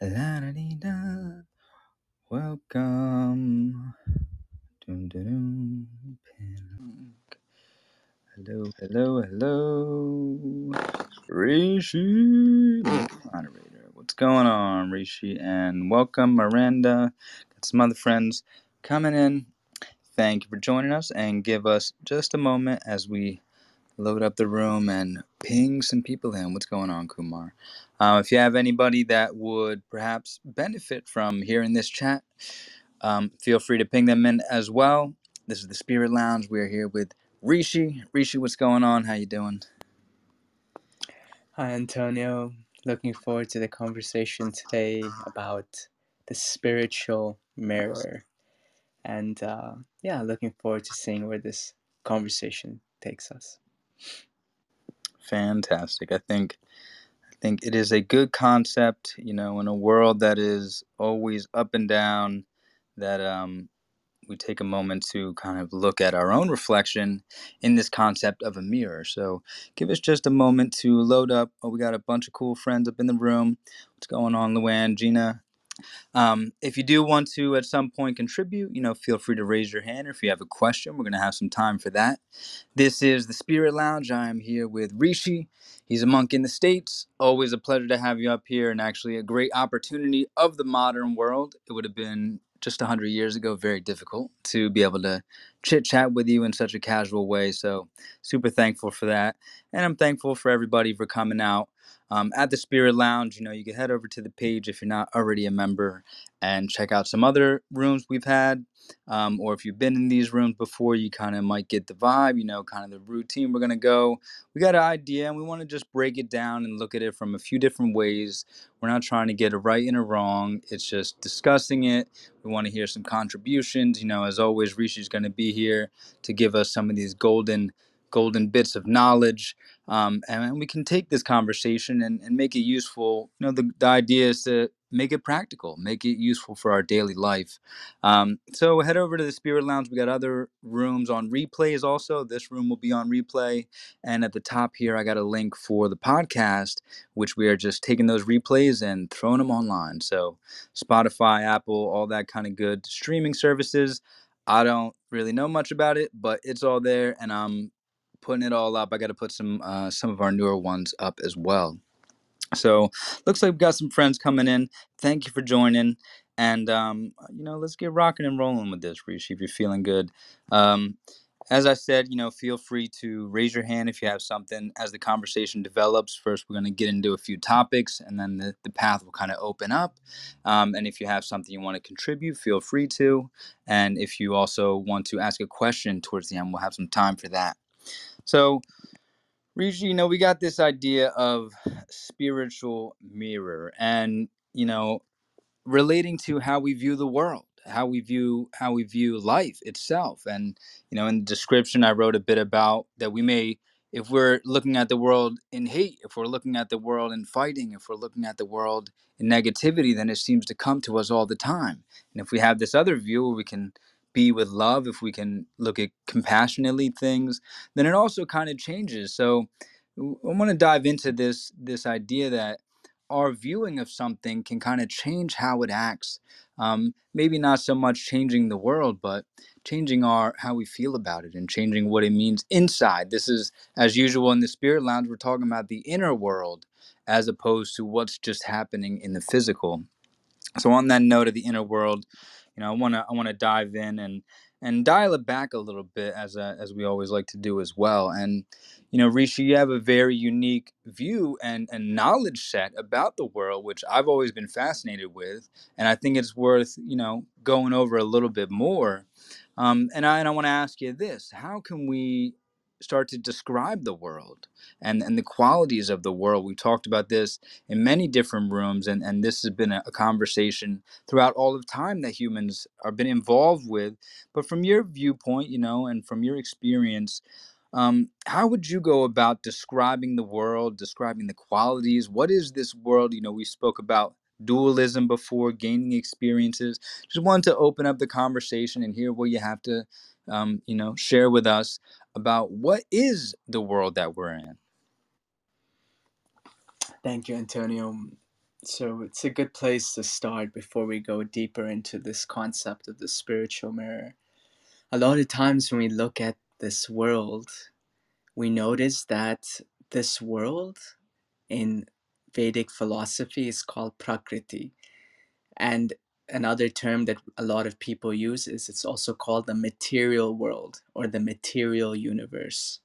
La-da-dee-da. Welcome. Dun-dun-dun. Pin- Hello, hello, hello. Rishi. Moderator. What's going on, Rishi? And welcome, Miranda. Got some other friends coming in. Thank you for joining us and give us just a moment as we load up the room and ping some people in. What's going on, Kumar? Uh, if you have anybody that would perhaps benefit from hearing this chat, um, feel free to ping them in as well. This is the Spirit Lounge. We're here with Rishi. Rishi, what's going on? How you doing? Hi, Antonio. Looking forward to the conversation today about the spiritual mirror. And uh, yeah, looking forward to seeing where this conversation takes us. Fantastic. I think I think it is a good concept. You know, in a world that is always up and down, that um, we take a moment to kind of look at our own reflection in this concept of a mirror. So give us just a moment to load up. Oh, we got a bunch of cool friends up in the room. What's going on, Luann, Gina? Um, if you do want to at some point contribute, you know, feel free to raise your hand. Or if you have a question, we're going to have some time for that. This is the Spirit Lounge. I am here with Rishi. He's a monk in the States. Always a pleasure to have you up here and actually a great opportunity of the modern world. It would have been just 100 years ago very difficult to be able to chit chat with you in such a casual way. So, super thankful for that. And I'm thankful for everybody for coming out. Um, at the Spirit Lounge, you know, you can head over to the page if you're not already a member and check out some other rooms we've had um, or if you've been in these rooms before, you kind of might get the vibe, you know, kind of the routine we're going to go. We got an idea and we want to just break it down and look at it from a few different ways. We're not trying to get a right and a wrong, it's just discussing it. We want to hear some contributions. You know, as always, Rishi's going to be here to give us some of these golden golden bits of knowledge um, and we can take this conversation and, and make it useful you know the, the idea is to make it practical make it useful for our daily life um, so head over to the Spirit Lounge. We got other rooms on replays also. This room will be on replay. And at the top here, I got a link for the podcast, which we are just taking those replays and throwing them online. So Spotify, Apple, all that kind of good streaming services. I don't really know much about it, but it's all there, and I'm putting it all up. I got to put some uh, some of our newer ones up as well. So looks like we've got some friends coming in. Thank you for joining. And um, you know, let's get rocking and rolling with this, Rishi, if you're feeling good. Um, as I said, you know, feel free to raise your hand if you have something as the conversation develops. First, we're going to get into a few topics, and then the, the path will kind of open up. Um, and if you have something you want to contribute, feel free to. And if you also want to ask a question towards the end, we'll have some time for that. So, Rishi, you know, we got this idea of spiritual mirror and, you know, relating to how we view the world, how we view how we view life itself. And, you know, in the description I wrote a bit about that we may if we're looking at the world in hate, if we're looking at the world in fighting, if we're looking at the world in negativity, then it seems to come to us all the time. And if we have this other view where we can be with love, if we can look at compassionately things, then it also kind of changes. So I want to dive into this this idea that our viewing of something can kind of change how it acts. Um, maybe not so much changing the world, but changing our how we feel about it and changing what it means inside. This is as usual in the spirit lounge. We're talking about the inner world as opposed to what's just happening in the physical so on that note of the inner world you know i want to i want to dive in and and dial it back a little bit as a, as we always like to do as well. And you know rishi you have a very unique view and and knowledge set about the world which i've always been fascinated with and i think it's worth you know going over a little bit more. Um, and i and i want to ask you this how can we start to describe the world and and the qualities of the world. We talked about this in many different rooms and, and this has been a, a conversation throughout all of time that humans have been involved with. But from your viewpoint you know and from your experience um, how would you go about describing the world describing the qualities? What is this world? You know we spoke about dualism before gaining experiences just wanted to open up the conversation and hear what you have to um, you know share with us about what is the world that we're in Thank you, Antonio. So it's a good place to start before we go deeper into this concept of the spiritual mirror. A lot of times when we look at this world, we notice that this world in Vedic philosophy is called Prakriti. And another term that a lot of people use is it's also called the material world or the material universe.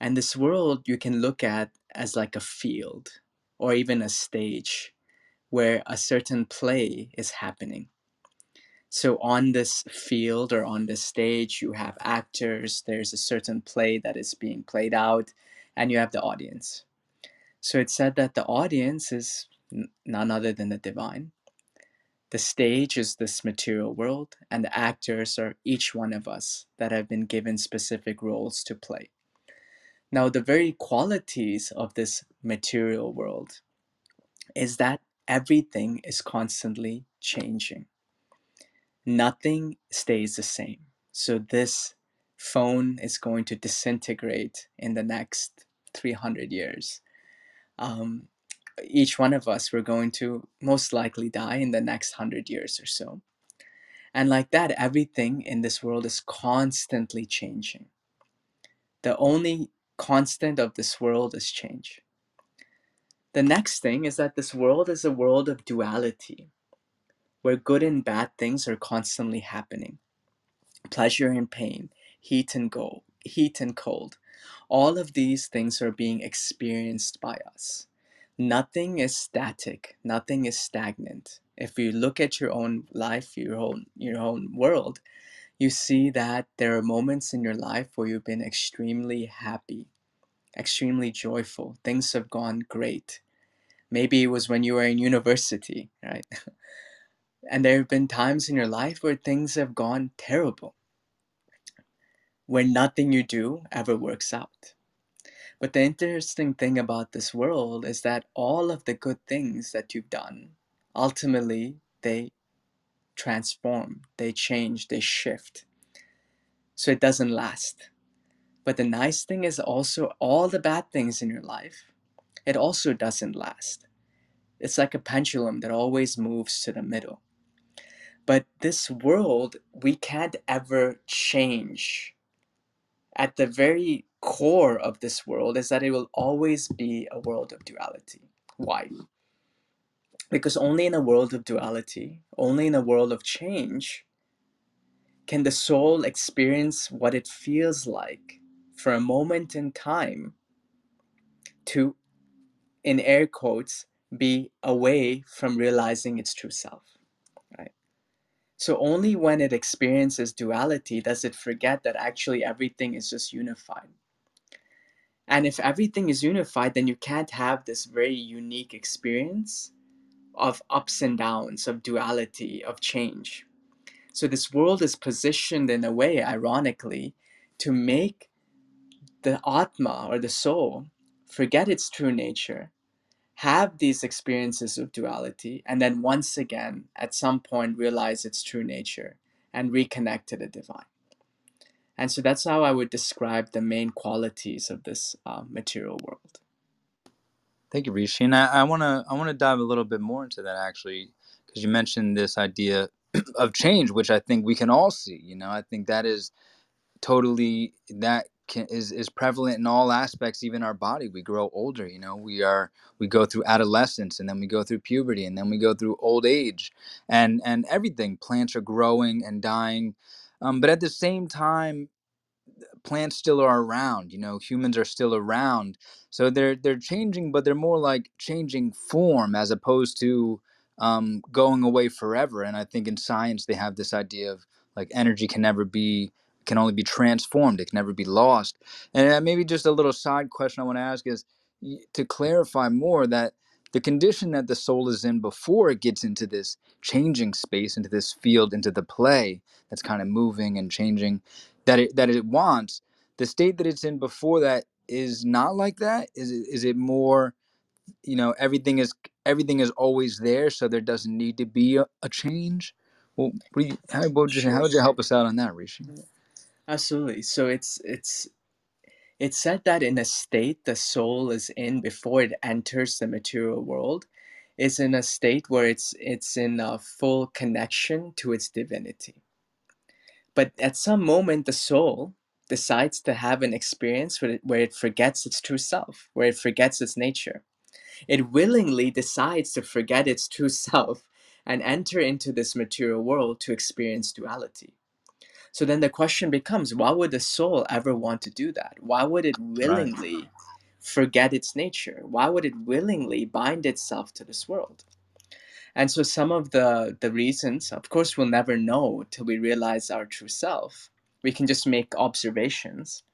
And this world you can look at as like a field or even a stage where a certain play is happening. So, on this field or on this stage, you have actors, there's a certain play that is being played out, and you have the audience. So, it's said that the audience is none other than the divine. The stage is this material world, and the actors are each one of us that have been given specific roles to play. Now, the very qualities of this material world is that everything is constantly changing. Nothing stays the same. So, this phone is going to disintegrate in the next 300 years. Um, each one of us, we're going to most likely die in the next 100 years or so. And like that, everything in this world is constantly changing. The only constant of this world is change. The next thing is that this world is a world of duality, where good and bad things are constantly happening. Pleasure and pain, heat and cold, heat and cold. All of these things are being experienced by us. Nothing is static, nothing is stagnant. If you look at your own life, your own your own world, you see that there are moments in your life where you've been extremely happy, extremely joyful. Things have gone great. Maybe it was when you were in university, right? and there have been times in your life where things have gone terrible, where nothing you do ever works out. But the interesting thing about this world is that all of the good things that you've done, ultimately, they transform, they change, they shift. So it doesn't last. But the nice thing is also all the bad things in your life, it also doesn't last. It's like a pendulum that always moves to the middle. But this world, we can't ever change. At the very core of this world is that it will always be a world of duality. Why? Because only in a world of duality, only in a world of change, can the soul experience what it feels like for a moment in time to, in air quotes, be away from realizing its true self. So only when it experiences duality does it forget that actually everything is just unified. And if everything is unified, then you can't have this very unique experience of ups and downs, of duality, of change. So this world is positioned in a way, ironically, to make the Atma or the soul forget its true nature, have these experiences of duality, and then once again, at some point, realize its true nature and reconnect to the divine. And so that's how I would describe the main qualities of this uh, material world. Thank you, Rishi. And I want to I want to dive a little bit more into that actually, because you mentioned this idea of change, which I think we can all see. You know, I think that is totally that can, is is prevalent in all aspects, even our body. We grow older. You know, we are we go through adolescence, and then we go through puberty, and then we go through old age, and and everything. Plants are growing and dying, um, but at the same time, plants still are around you know humans are still around so they're they're changing but they're more like changing form as opposed to um, going away forever and i think in science they have this idea of like energy can never be can only be transformed it can never be lost. And uh, maybe just a little side question i want to ask is to clarify more that the condition that the soul is in before it gets into this changing space into this field into the play that's kind of moving and changing that it that it wants the state that it's in before that is not like that? Is it, is it more you know everything is everything is always there so there doesn't need to be a, a change? Well what do you, how, what would you, how would you help us out on that rishi Absolutely. So it's it's it's said that in a state the soul is in before it enters the material world, is in a state where it's it's in a full connection to its divinity. But at some moment, the soul decides to have an experience where it, where it forgets its true self, where it forgets its nature. It willingly decides to forget its true self and enter into this material world to experience duality. So then the question becomes why would the soul ever want to do that? Why would it Right. willingly forget its nature? Why would it willingly bind itself to this world? And so some of the the reasons, of course, we'll never know till we realize our true self. We can just make observations.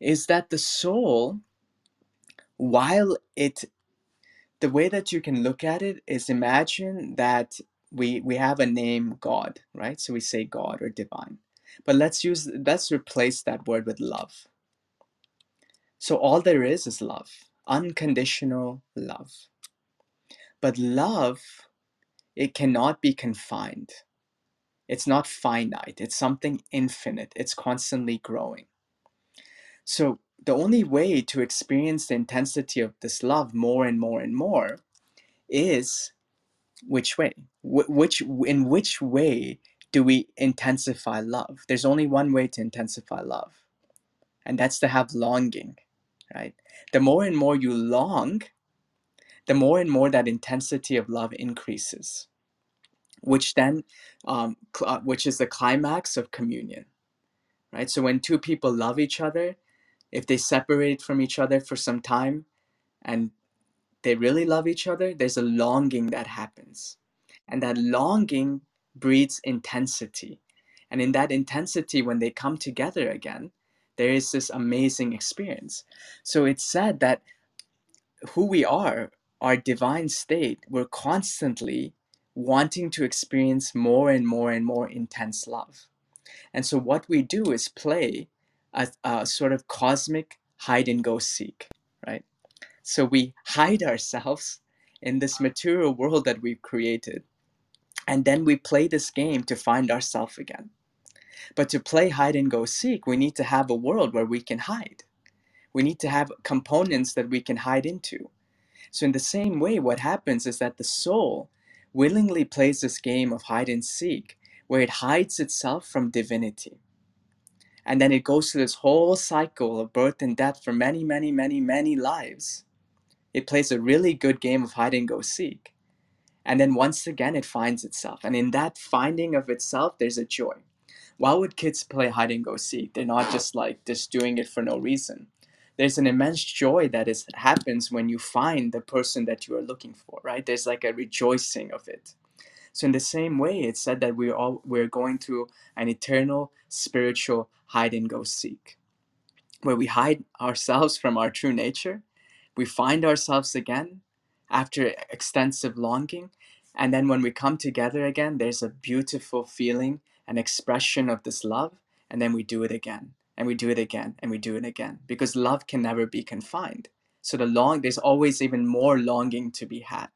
Is that the soul, while it the way that you can look at it is imagine that we we have a name God, right? So we say God or divine. But let's use let's replace that word with love. So all there is is love, unconditional love. But love, it cannot be confined. It's not finite. It's something infinite. It's constantly growing. So the only way to experience the intensity of this love more and more and more is which way? Wh- which in which way do we intensify love? There's only one way to intensify love, and that's to have longing, right? The more and more you long, the more and more that intensity of love increases, which then, um, cl- uh, which is the climax of communion, right? So when two people love each other, if they separate from each other for some time, and they really love each other, there's a longing that happens. And that longing breeds intensity. And in that intensity, when they come together again, there is this amazing experience. So it's said that who we are, our divine state, we're constantly wanting to experience more and more and more intense love. And so what we do is play a, a sort of cosmic hide and go seek, right? So we hide ourselves in this material world that we've created. And then we play this game to find ourselves again. But to play hide and go seek, we need to have a world where we can hide. We need to have components that we can hide into. So, in the same way, what happens is that the soul willingly plays this game of hide and seek, where it hides itself from divinity. And then it goes through this whole cycle of birth and death for many, many, many, many lives. It plays a really good game of hide and go seek. And then once again, it finds itself. And in that finding of itself, there's a joy. Why would kids play hide and go seek? They're not just like just doing it for no reason. There's an immense joy that is happens when you find the person that you are looking for, right? There's like a rejoicing of it. So in the same way, it's said that we're all we're going through an eternal spiritual hide and go seek, where we hide ourselves from our true nature, we find ourselves again after extensive longing, and then when we come together again, there's a beautiful feeling, an expression of this love, and then we do it again, and we do it again, and we do it again, because love can never be confined. So the long there's always even more longing to be had.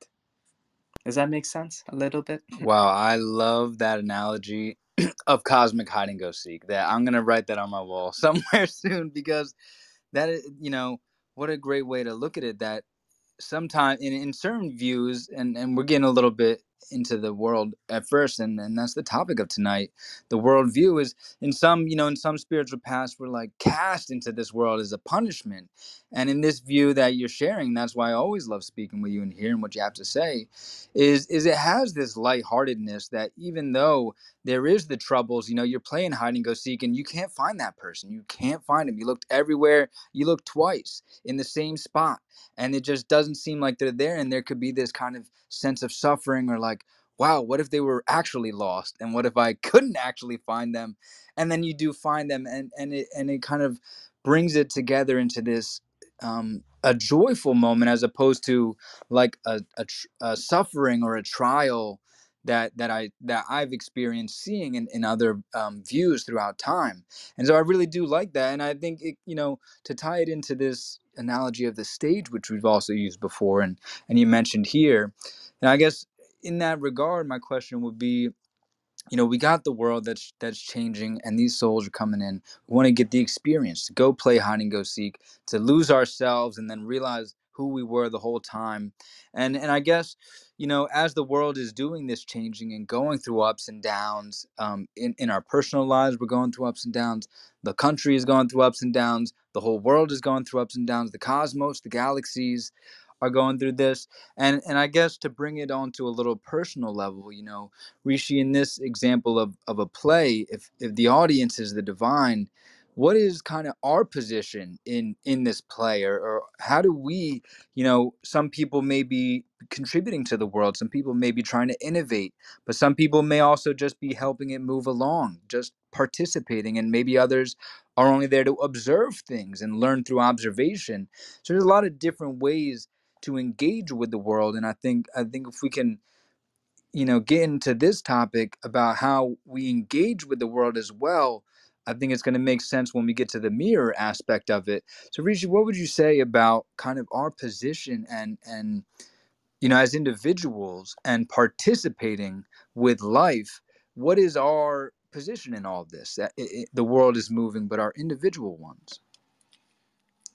Does that make sense a little bit? Wow, I love that analogy of cosmic hide and go seek. That I'm gonna write that on my wall somewhere soon because that you know, what a great way to look at it. That sometimes in, in certain views, and and we're getting a little bit into the world at first, and and that's the topic of tonight. The world view is in some, you know, in some spiritual paths, we're like cast into this world as a punishment, and in this view that you're sharing, that's why I always love speaking with you and hearing what you have to say is is it has this lightheartedness that even though there is the troubles, you know, you're playing hide and go seek and you can't find that person. You can't find them. You looked everywhere, you looked twice in the same spot, and it just doesn't seem like they're there. And there could be this kind of sense of suffering or like, wow, what if they were actually lost? And what if I couldn't actually find them? And then you do find them and and it and it kind of brings it together into this um a joyful moment as opposed to like a, a, a suffering or a trial that that I that I've experienced seeing in, in other um, views throughout time, and so I really do like that, and I think it, you know to tie it into this analogy of the stage, which we've also used before, and and you mentioned here, and I guess in that regard, my question would be you know we got the world that's that's changing and these souls are coming in. We want to get the experience to go play hide and go seek to lose ourselves and then realize who we were the whole time. And and i guess you know as the world is doing this changing and going through ups and downs um, in, in our personal lives we're going through ups and downs. The country is going through ups and downs. The whole world is going through ups and downs. The cosmos the galaxies are going through this and and i guess to bring it on to a little personal level you know rishi in this example of of a play if if the audience is the divine what is kind of our position in in this play? Or, or how do we you know some people may be contributing to the world some people may be trying to innovate but some people may also just be helping it move along just participating and maybe others are only there to observe things and learn through observation. So there's a lot of different ways to engage with the world and i think i think if we can you know, get into this topic about how we engage with the world as well, I think it's going to make sense when we get to the mirror aspect of it. So, Rishi, what would you say about kind of our position and and you know, as individuals and participating with life? What is our position in all this? That the world is moving, but our individual ones.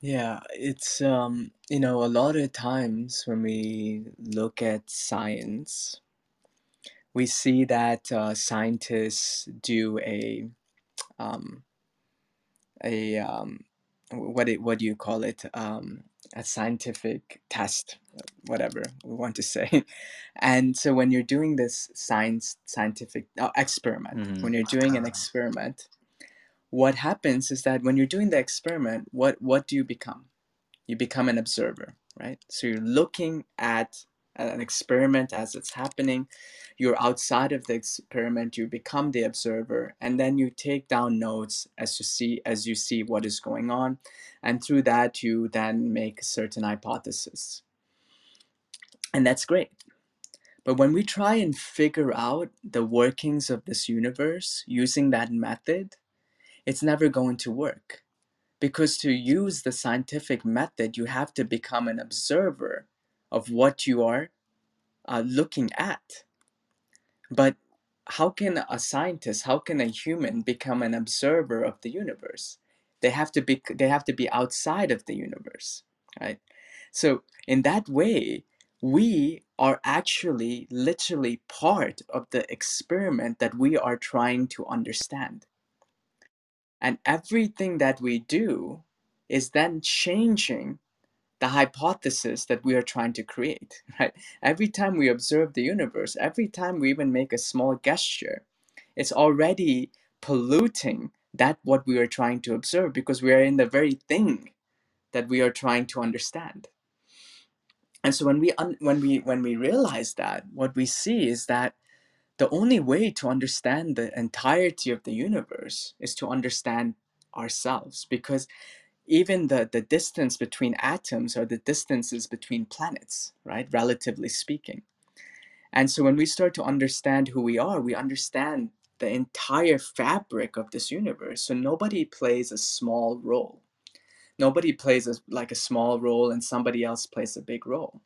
Yeah, it's um, you know, a lot of times when we look at science, we see that uh, scientists do a um, a um, what it, what do you call it? Um, a scientific test, whatever we want to say. And so when you're doing this science scientific uh, experiment, hmm when you're doing an experiment, what happens is that when you're doing the experiment, what what do you become? You become an observer, right? So you're looking at an experiment as it's happening. You're outside of the experiment. You become the observer, and then you take down notes as you see as you see what is going on, and through that you then make certain hypothesis, and that's great. But when we try and figure out the workings of this universe using that method, it's never going to work. Because to use the scientific method, you have to become an observer of what you are uh, looking at. But how can a scientist, how can a human become an observer of the universe? They have to be they have to be outside of the universe, right? So in that way, we are actually literally part of the experiment that we are trying to understand. And everything that we do is then changing the hypothesis that we are trying to create, right? Every time we observe the universe, every time we even make a small gesture, it's already polluting that what we are trying to observe because we are in the very thing that we are trying to understand. And so when we un- when we when we realize that, what we see is that the only way to understand the entirety of the universe is to understand ourselves because even the, the distance between atoms are the distances between planets, right? Relatively speaking. And so when we start to understand who we are, we understand the entire fabric of this universe. So nobody plays a small role. Nobody plays a, like a small role and somebody else plays a big role.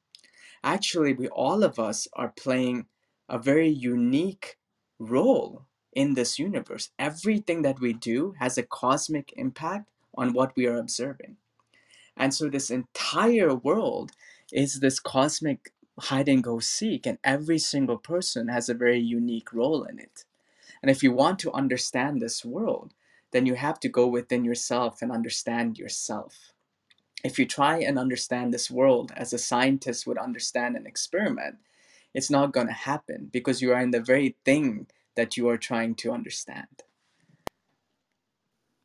Actually, we all of us are playing a very unique role in this universe. Everything that we do has a cosmic impact on what we are observing. And so this entire world is this cosmic hide and go seek, and every single person has a very unique role in it. And if you want to understand this world, then you have to go within yourself and understand yourself. If you try and understand this world as a scientist would understand an experiment, it's not going to happen because you are in the very thing that you are trying to understand.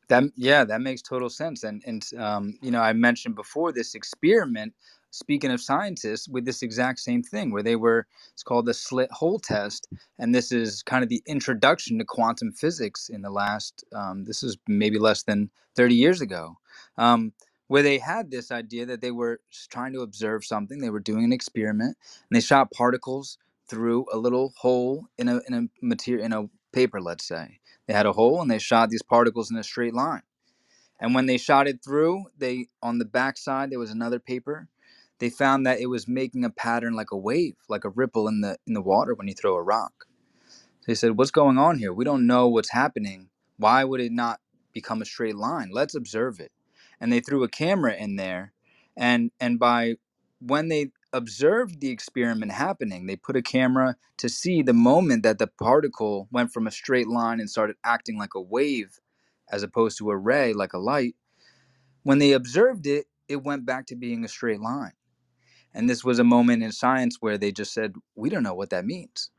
That yeah, that makes total sense. And and um, you know, I mentioned before this experiment. Speaking of scientists, with this exact same thing, where they were, it's called the slit hole test, and this is kind of the introduction to quantum physics in the last. Um, this is maybe less than thirty years ago, um, where they had this idea that they were trying to observe something. They were doing an experiment, and they shot particles through a little hole in a in a material in a paper, let's say they had a hole and they shot these particles in a straight line. And when they shot it through, they on the back side there was another paper. They found that it was making a pattern like a wave, like a ripple in the in the water when you throw a rock. They said, "What's going on here? We don't know what's happening. Why would it not become a straight line? Let's observe it." And they threw a camera in there, and and by when they observed the experiment happening, they put a camera to see the moment that the particle went from a straight line and started acting like a wave as opposed to a ray like a light. When they observed it, it went back to being a straight line and this was a moment in science where they just said we don't know what that means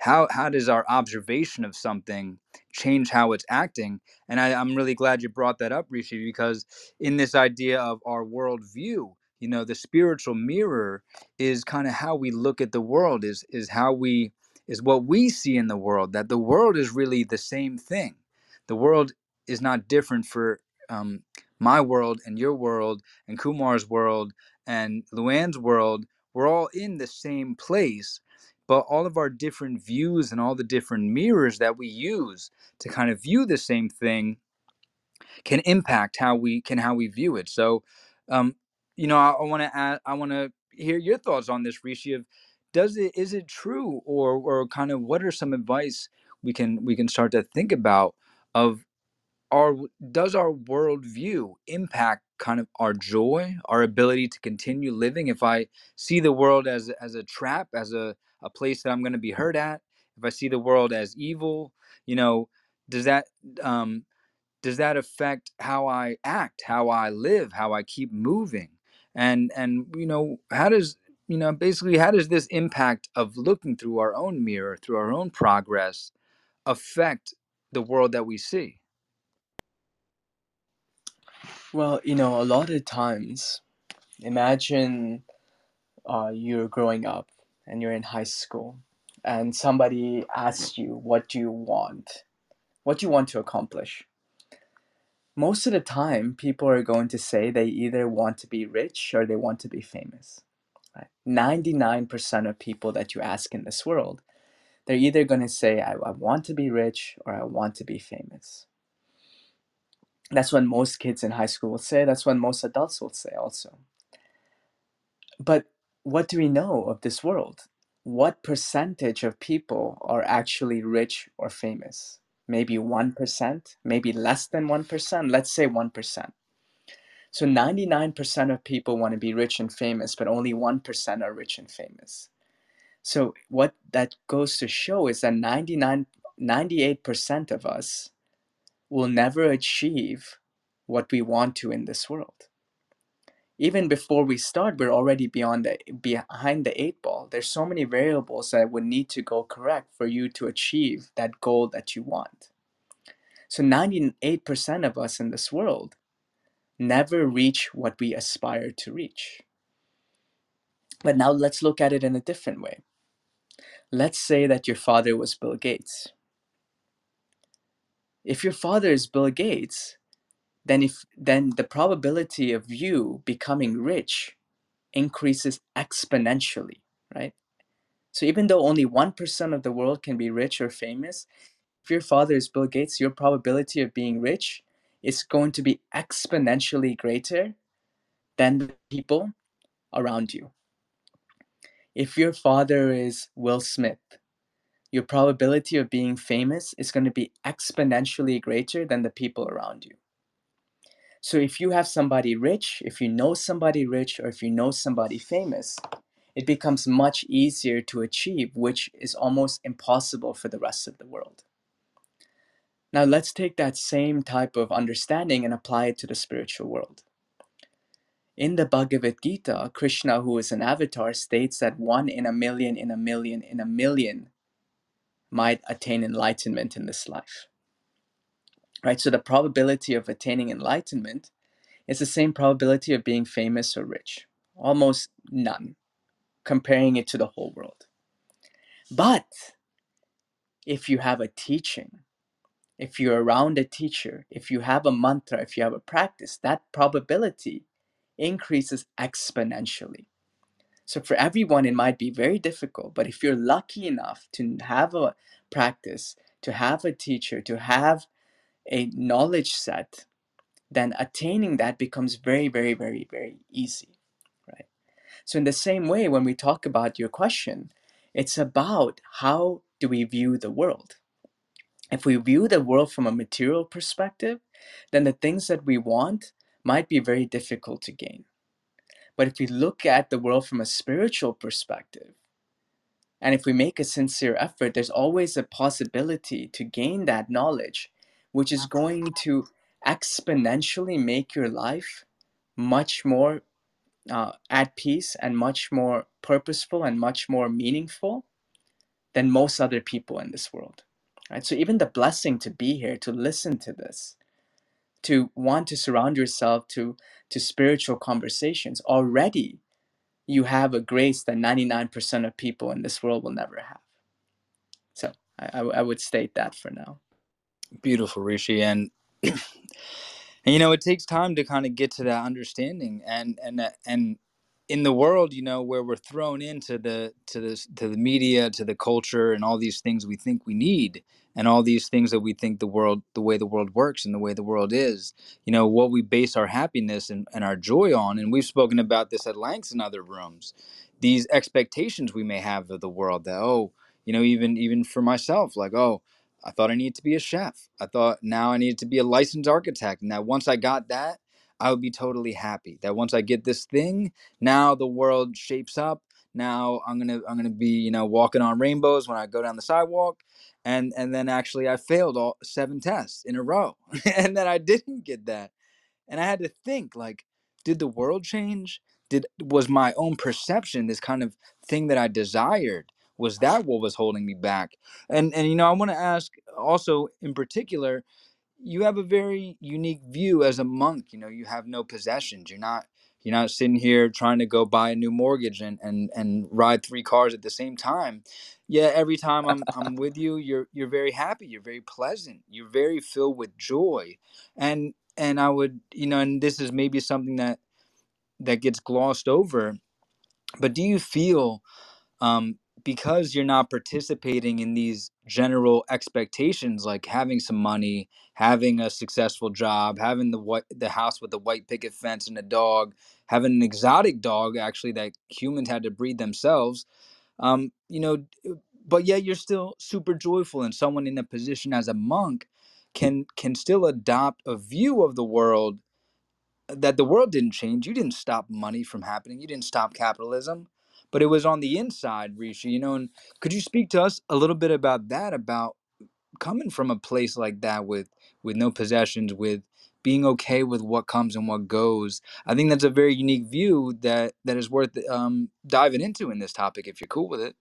how how does our observation of something change how it's acting? And I, i'm really glad you brought that up rishi because in this idea of our worldview you know the spiritual mirror is kind of how we look at the world is is how we is what we see in the world that the world is really the same thing. The world is not different for um, my world and your world and kumar's world and Luann's world, we're all in the same place, but all of our different views and all the different mirrors that we use to kind of view the same thing can impact how we can how we view it. So, um, you know, I, want to add, I want to hear your thoughts on this, Rishi. Of does it is it true, or or kind of what are some advice we can we can start to think about of our does our worldview impact kind of our joy our ability to continue living if i see the world as as a trap as a, a place that i'm going to be hurt at if i see the world as evil you know does that um does that affect how i act how i live how i keep moving? And and you know how does you know basically how does this impact of looking through our own mirror through our own progress affect the world that we see? Well, you know, a lot of times, imagine uh, you're growing up and you're in high school, and somebody asks you, What do you want? What do you want to accomplish? Most of the time, people are going to say they either want to be rich or they want to be famous. Right? 99% of people that you ask in this world, they're either going to say, I, I want to be rich or I want to be famous. That's what most kids in high school will say. That's what most adults will say also. But what do we know of this world? What percentage of people are actually rich or famous? Maybe 1%, maybe less than 1%. Let's say 1%. So 99% of people want to be rich and famous, but only 1% are rich and famous. So what that goes to show is that 99 98% of us will never achieve what we want to in this world. Even before we start, we're already beyond the behind the eight ball. There's so many variables that would need to go correct for you to achieve that goal that you want. So 98% of us in this world never reach what we aspire to reach. But now let's look at it in a different way. Let's say that your father was Bill Gates. If your father is Bill Gates, then if then the probability of you becoming rich increases exponentially, right? So even though only 1% of the world can be rich or famous, if your father is Bill Gates, your probability of being rich is going to be exponentially greater than the people around you. If your father is Will Smith, your probability of being famous is going to be exponentially greater than the people around you. So if you have somebody rich, if you know somebody rich, or if you know somebody famous, it becomes much easier to achieve, which is almost impossible for the rest of the world. Now, let's take that same type of understanding and apply it to the spiritual world. In the Bhagavad Gita, Krishna, who is an avatar, states that one in a million, in a million, in a million might attain enlightenment in this life. Right? So the probability of attaining enlightenment is the same probability of being famous or rich. Almost none, comparing it to the whole world. But if you have a teaching, if you're around a teacher, if you have a mantra, if you have a practice, that probability increases exponentially. So for everyone, it might be very difficult, but if you're lucky enough to have a practice, to have a teacher, to have a knowledge set, then attaining that becomes very, very, very, very easy, right? So in the same way, when we talk about your question, it's about how do we view the world? If we view the world from a material perspective, then the things that we want might be very difficult to gain. But if we look at the world from a spiritual perspective, and if we make a sincere effort, there's always a possibility to gain that knowledge, which is going to exponentially make your life much more uh, at peace and much more purposeful and much more meaningful than most other people in this world. Right? So even the blessing to be here, to listen to this, to want to surround yourself to to spiritual conversations, already you have a grace that 99% of people in this world will never have. So I, I, I would state that for now. Beautiful, Rishi, and and you know it takes time to kind of get to that understanding, and and uh, and in the world, you know, where we're thrown into the to the to the media, to the culture, and all these things we think we need, and all these things that we think the world, the way the world works, and the way the world is, you know, what we base our happiness and, and our joy on, and we've spoken about this at length in other rooms. These expectations we may have of the world that oh, you know, even even for myself, like oh, I thought I needed to be a chef. I thought now I needed to be a licensed architect, and that once I got that, I would be totally happy. That once I get this thing, now the world shapes up. Now I'm gonna I'm gonna be you know walking on rainbows when I go down the sidewalk, and and then actually I failed all seven tests in a row, and then I didn't get that, and I had to think like, did the world change? Did was my own perception this kind of thing that I desired? Was that what was holding me back? And and you know I want to ask also in particular you have a very unique view as a monk you know you have no possessions you're not you're not sitting here trying to go buy a new mortgage and and and ride three cars at the same time yeah every time i'm i'm with you you're you're very happy you're very pleasant you're very filled with joy and and i would you know and this is maybe something that that gets glossed over but do you feel um, because you're not participating in these general expectations like having some money having a successful job having the the house with the white picket fence and a dog having an exotic dog actually that humans had to breed themselves um, you know but yet you're still super joyful and someone in a position as a monk can can still adopt a view of the world that the world didn't change. You didn't stop money from happening. You didn't stop capitalism, but it was on the inside, Rishi. You know, and could you speak to us a little bit about that? About coming from a place like that with with no possessions, with being okay with what comes and what goes. I think that's a very unique view that that is worth um, diving into in this topic. If you're cool with it.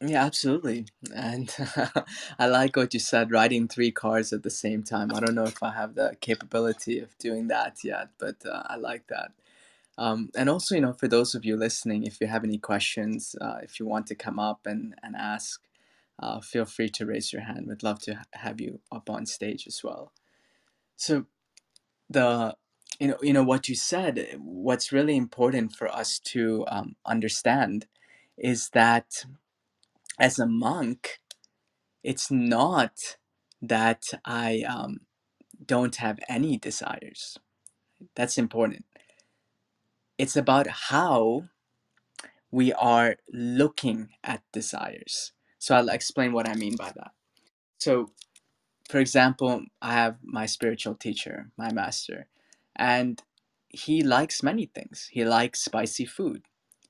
Yeah, absolutely. And I like what you said, riding three cars at the same time. I don't know if I have the capability of doing that yet, but uh, I like that. Um, and also, you know, for those of you listening, if you have any questions, uh, if you want to come up and, and ask, uh, feel free to raise your hand. We'd love to ha- have you up on stage as well. So, the you know, you know what you said. What's really important for us to um, understand is that as a monk, it's not that I um, don't have any desires. That's important. It's about how we are looking at desires. So I'll explain what I mean by that. So, for example, I have my spiritual teacher, my master, and he likes many things. He likes spicy food.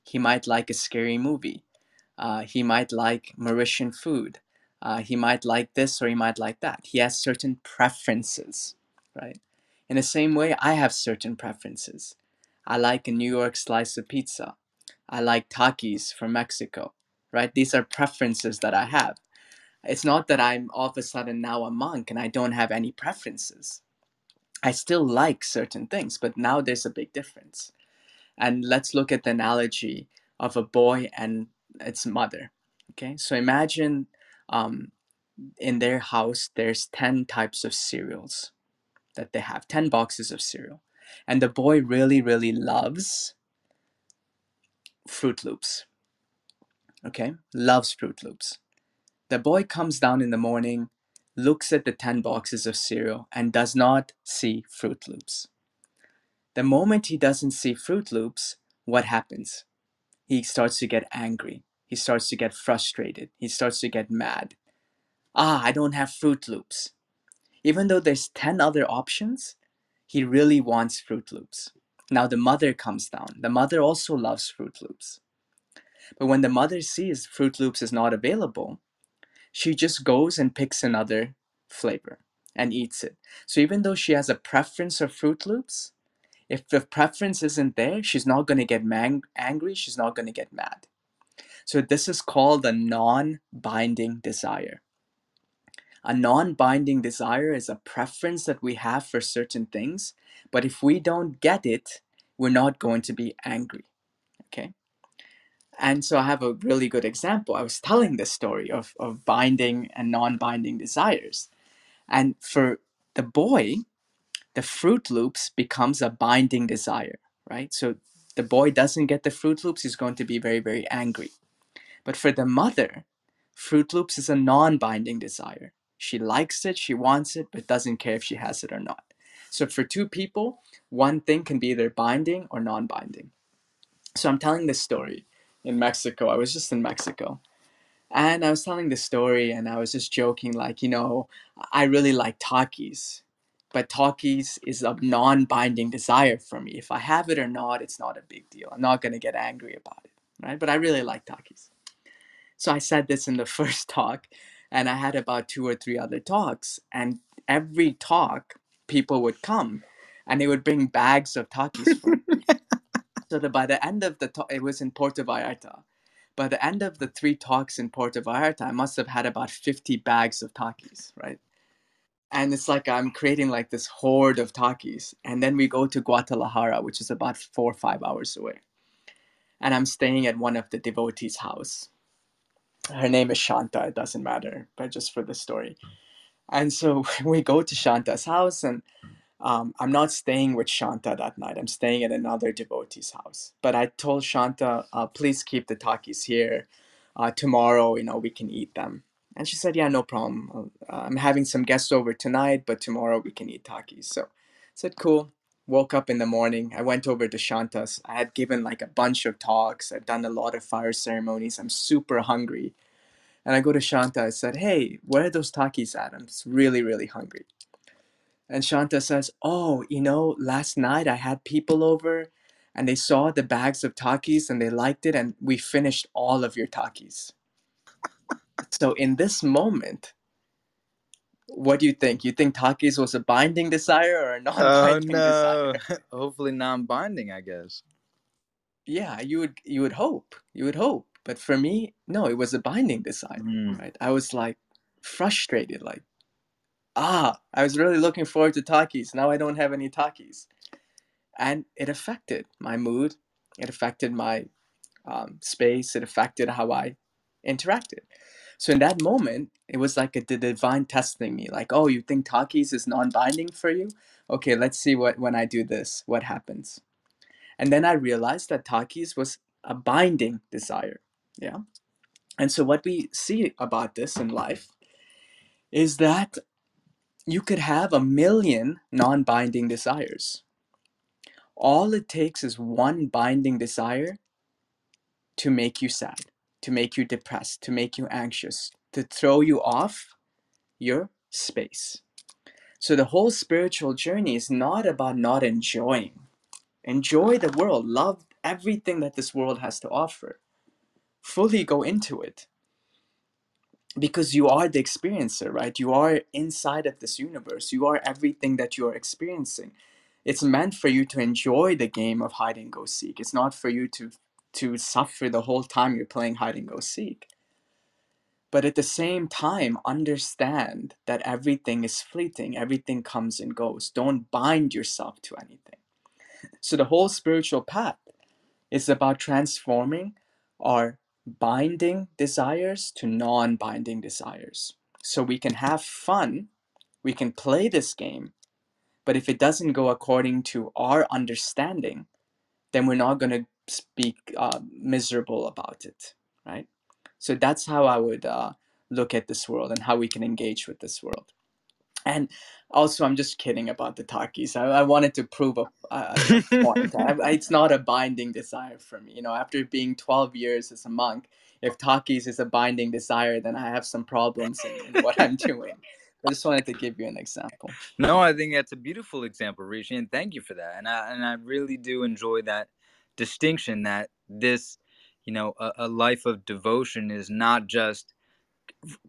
He might like a scary movie. Uh, he might like Mauritian food. Uh, he might like this or he might like that. He has certain preferences, right? In the same way, I have certain preferences. I like a New York slice of pizza. I like Takis from Mexico, right? These are preferences that I have. It's not that I'm all of a sudden now a monk and I don't have any preferences. I still like certain things, but now there's a big difference. And let's look at the analogy of a boy and its mother. Okay, so imagine um, in their house there's 10 types of cereals that they have, 10 boxes of cereal. And the boy really, really loves Froot Loops. Okay, loves Froot Loops. The boy comes down in the morning, looks at the 10 boxes of cereal, and does not see Froot Loops. The moment he doesn't see Froot Loops, what happens? He starts to get angry. He starts to get frustrated. He starts to get mad. Ah, I don't have Froot Loops. Even though there's 10 other options, he really wants Froot Loops. Now the mother comes down. The mother also loves Froot Loops. But when the mother sees Froot Loops is not available, she just goes and picks another flavor and eats it. So even though she has a preference of Froot Loops, if the preference isn't there, she's not going to get man- angry, she's not going to get mad. So this is called a non-binding desire. A non-binding desire is a preference that we have for certain things, but if we don't get it, we're not going to be angry. Okay? And so I have a really good example. I was telling this story of, of binding and non-binding desires. And for the boy, the Froot Loops becomes a binding desire, right? So the boy doesn't get the Froot Loops, he's going to be very, very angry. But for the mother, Froot Loops is a non binding desire. She likes it, she wants it, but doesn't care if she has it or not. So for two people, one thing can be either binding or non binding. So I'm telling this story in Mexico. I was just in Mexico. And I was telling this story and I was just joking, like, you know, I really like Takis, but Takis is a non binding desire for me. If I have it or not, it's not a big deal. I'm not going to get angry about it, right? But I really like Takis. So I said this in the first talk, and I had about two or three other talks. And every talk, people would come and they would bring bags of Takis for me. so that by the end of the talk, it was in Puerto Vallarta. By the end of the three talks in Puerto Vallarta, I must have had about 50 bags of Takis, right? And it's like I'm creating like this horde of Takis. And then we go to Guadalajara, which is about four or five hours away. And I'm staying at one of the devotees' house her name is Shanta. It doesn't matter, but just for the story. And so we go to Shanta's house, and um, I'm not staying with Shanta that night. I'm staying at another devotee's house. But I told Shanta, uh, please keep the takis here. Uh, tomorrow, you know, we can eat them. And she said, yeah, no problem. Uh, I'm having some guests over tonight, but tomorrow we can eat takis. So I said, cool. Woke up in the morning. I went over to Shanta's. I had given like a bunch of talks. I've done a lot of fire ceremonies. I'm super hungry. And I go to Shanta. I said, hey, where are those takis at? I'm really, really hungry. And Shanta says, oh, you know, last night I had people over and they saw the bags of takis and they liked it and we finished all of your takis. so in this moment, what do you think? You think takis was a binding desire or a non-binding oh, no. desire? Hopefully non-binding, I guess. Yeah, you would you would hope. You would hope. But for me, no, it was a binding desire, Mm. right? I was like frustrated, like, ah, I was really looking forward to Takis. Now I don't have any Takis. And it affected my mood. It affected my um, space. It affected how I interacted. So in that moment, it was like a, the divine testing me, like, oh, you think Takis is non-binding for you? Okay, let's see what when I do this, what happens. And then I realized that Takis was a binding desire. Yeah. And so what we see about this in life is that you could have a million non-binding desires. All it takes is one binding desire to make you sad, to make you depressed, to make you anxious, to throw you off your space. So the whole spiritual journey is not about not enjoying. Enjoy the world, love everything that this world has to offer. Fully go into it. Because you are the experiencer, right? You are inside of this universe. You are everything that you are experiencing. It's meant for you to enjoy the game of hide and go seek. It's not for you to to suffer the whole time you're playing hide and go seek. But at the same time, understand that everything is fleeting, everything comes and goes. Don't bind yourself to anything. So, the whole spiritual path is about transforming our binding desires to non binding desires. So, we can have fun, we can play this game, but if it doesn't go according to our understanding, then we're not going to speak uh, miserable about it, right? So that's how I would uh, look at this world and how we can engage with this world. And also, I'm just kidding about the Takis. I, I wanted to prove a, a, point. I, it's not a binding desire for me. You know, after being 12 years as a monk, if Takis is a binding desire, then I have some problems in, in what I'm doing. I just wanted to give you an example. No, I think that's a beautiful example, Rishi, and thank you for that. And I and I really do enjoy that distinction that this, you know, a, a life of devotion is not just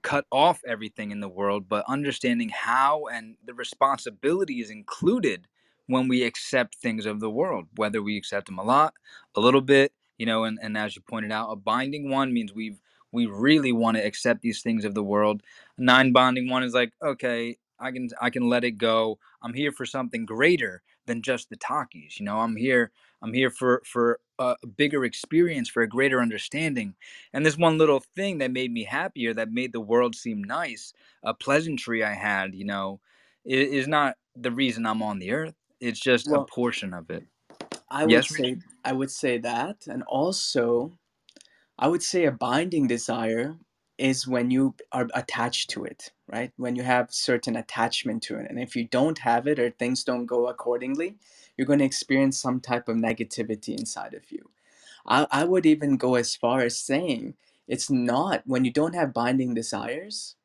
cut off everything in the world, but understanding how and the responsibility is included when we accept things of the world, whether we accept them a lot, a little bit, you know, and, and as you pointed out, a binding one means we've we really want to accept these things of the world. A non-bonding one is like, okay, I can I can let it go. I'm here for something greater than just the Takis. You know, I'm here I'm here for for a bigger experience, for a greater understanding. And this one little thing that made me happier, that made the world seem nice, a pleasantry I had, you know, is not the reason I'm on the earth. It's just a portion of it. I would Yes, say I would say that, and also I would say a binding desire is when you are attached to it, right? When you have certain attachment to it. And if you don't have it or things don't go accordingly, you're going to experience some type of negativity inside of you. I, I would even go as far as saying it's not when you don't have binding desires,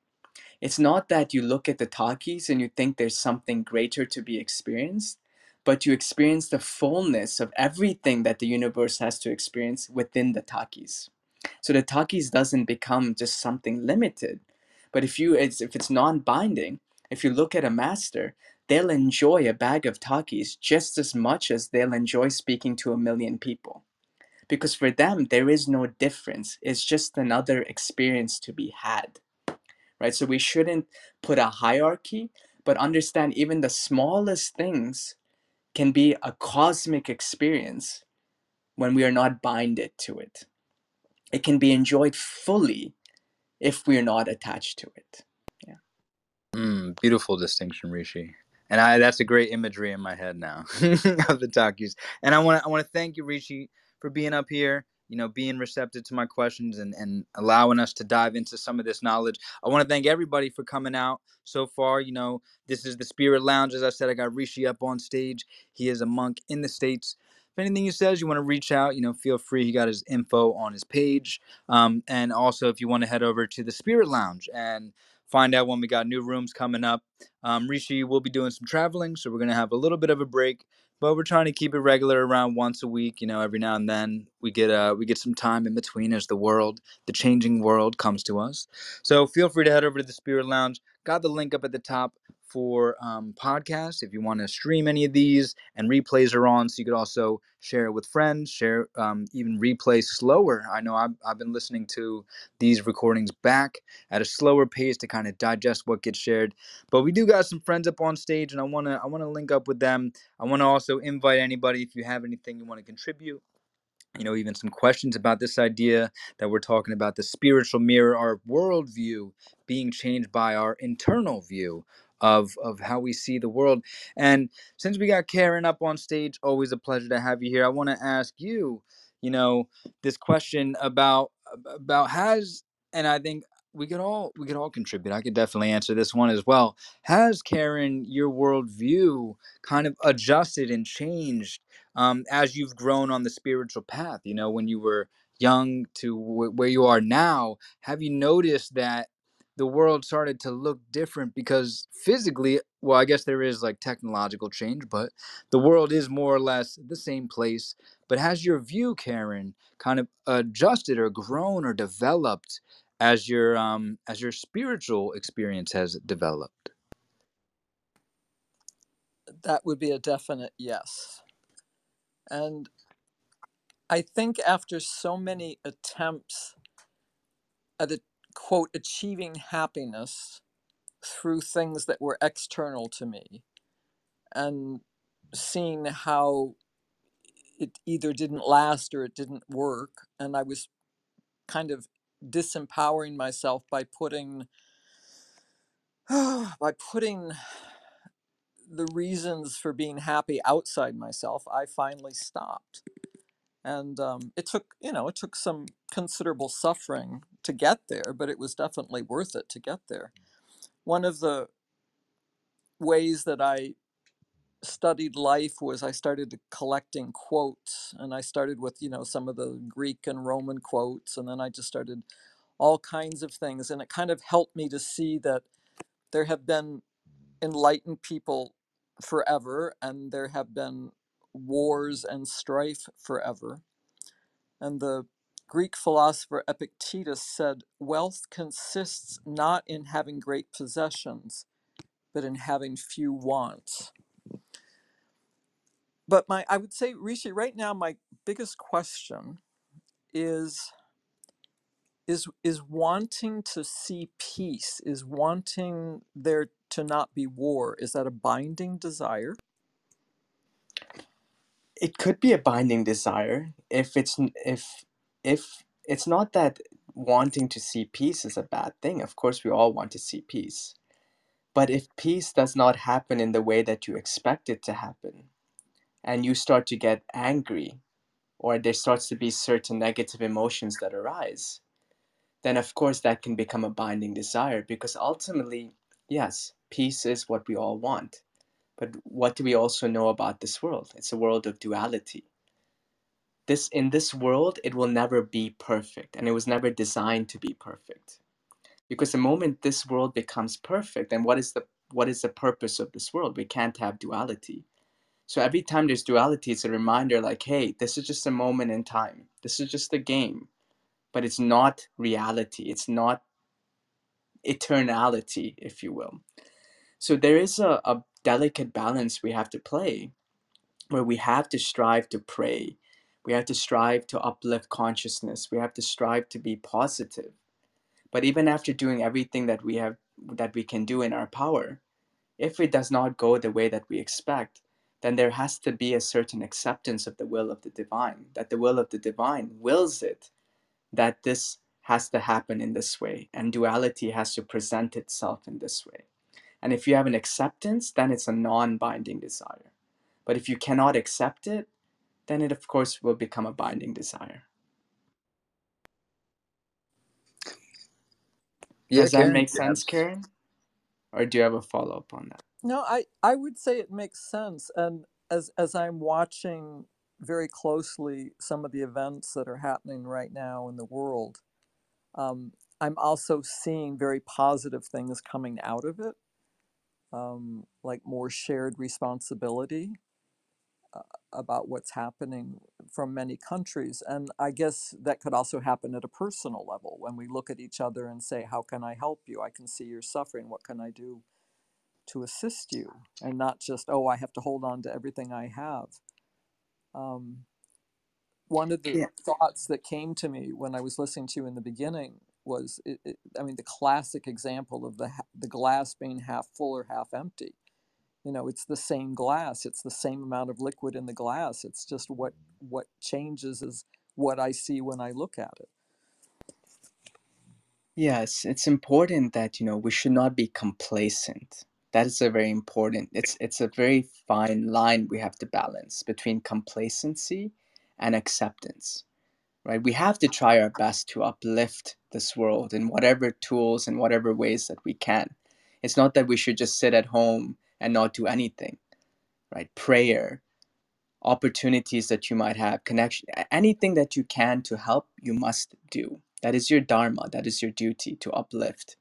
it's not that you look at the Takis and you think there's something greater to be experienced, but you experience the fullness of everything that the universe has to experience within the Takis. So the Takis doesn't become just something limited. But if you it's, if it's non-binding, if you look at a master, they'll enjoy a bag of Takis just as much as they'll enjoy speaking to a million people. Because for them, there is no difference. It's just another experience to be had right? So we shouldn't put a hierarchy, but understand even the smallest things can be a cosmic experience when we are not binded to it. It can be enjoyed fully if we are not attached to it. Yeah. Mm, beautiful distinction, Rishi. And I that's a great imagery in my head now of the Takis. And I want to I want to thank you, Rishi, for being up here you know, being receptive to my questions and, and allowing us to dive into some of this knowledge. I want to thank everybody for coming out so far. You know, this is the Spirit Lounge. As I said, I got Rishi up on stage. He is a monk in the States. If anything he says, you want to reach out, you know, feel free. He got his info on his page. Um, and also, if you want to head over to the Spirit Lounge and find out when we got new rooms coming up. Um, Rishi will be doing some traveling, so we're going to have a little bit of a break but we're trying to keep it regular around once a week you know every now and then we get uh we get some time in between as the world the changing world comes to us so feel free to head over to the spirit lounge got the link up at the top for um, podcasts if you want to stream any of these and replays are on so you could also share it with friends share um, even replay slower. I know I've, I've been listening to these recordings back at a slower pace to kind of digest what gets shared but we do got some friends up on stage and i want to i want to link up with them. I want to also invite anybody if you have anything you want to contribute, you know, even some questions about this idea that we're talking about the spiritual mirror, our worldview being changed by our internal view of of how we see the world. And since we got Karen up on stage, always a pleasure to have you here. I want to ask you, you know, this question about about has and I think we could all we could all contribute. I could definitely answer this one as well. Has Karen your worldview kind of adjusted and changed um, as you've grown on the spiritual path? You know, when you were young to w- where you are now, have you noticed that the world started to look different because physically, well, I guess there is like technological change, but the world is more or less the same place. But has your view, Karen, kind of adjusted or grown or developed as your um as your spiritual experience has developed? That would be a definite yes. And I think after so many attempts at a quote achieving happiness through things that were external to me and seeing how it either didn't last or it didn't work and I was kind of disempowering myself by putting by putting the reasons for being happy outside myself, I finally stopped. And um, it took, you know, it took some considerable suffering to get there, but it was definitely worth it to get there. One of the ways that I studied life was I started collecting quotes, and I started with, you know, some of the Greek and Roman quotes, and then I just started all kinds of things, and it kind of helped me to see that there have been enlightened people forever, and there have been wars and strife forever. And the Greek philosopher Epictetus said, Wealth consists not in having great possessions, but in having few wants. But my, I would say, Rishi, right now, my biggest question is is is wanting to see peace is wanting there to not be war is that a binding desire It could be a binding desire if it's if if it's not that wanting to see peace is a bad thing. Of course, we all want to see peace. But if peace does not happen in the way that you expect it to happen, and you start to get angry, or there starts to be certain negative emotions that arise, then of course that can become a binding desire because ultimately, yes, peace is what we all want. But what do we also know about this world? It's a world of duality. This in this world, it will never be perfect, and it was never designed to be perfect. Because the moment this world becomes perfect, then what is the what is the purpose of this world? We can't have duality. So every time there's duality, it's a reminder like, hey, this is just a moment in time. This is just a game, but it's not reality. It's not eternality, if you will. So there is a, a delicate balance we have to play where we have to strive to pray. We have to strive to uplift consciousness. We have to strive to be positive. But even after doing everything that we have that we can do in our power, if it does not go the way that we expect, then there has to be a certain acceptance of the will of the divine, that the will of the divine wills it, that this has to happen in this way, and duality has to present itself in this way. And if you have an acceptance, then it's a non binding desire. But if you cannot accept it, then it, of course, will become a binding desire. Yeah, Does that Karen, make sense, have- Karen? Or do you have a follow up on that? no i i would say it makes sense and as as i'm watching very closely some of the events that are happening right now in the world um, i'm also seeing very positive things coming out of it um, like more shared responsibility uh, about what's happening from many countries. And I guess that could also happen at a personal level when we look at each other and say, How can I help you? I can see you're suffering. What can I do to assist you? And not just, Oh, I have to hold on to everything I have. Um, one of the Yeah. thoughts that came to me when I was listening to you in the beginning was, it, it, I mean, the classic example of the the glass being half full or half empty you know it's the same glass it's the same amount of liquid in the glass it's just what what changes is what i see when i look at it Yes, it's important that you know we should not be complacent. That is a very important. It's it's a very fine line we have to balance between complacency and acceptance. Right? We have to try our best to uplift this world in whatever tools and whatever ways that we can. It's not that we should just sit at home and not do anything. Right? Prayer, opportunities that you might have, connection, anything that you can to help, you must do. That is your dharma, that is your duty to uplift.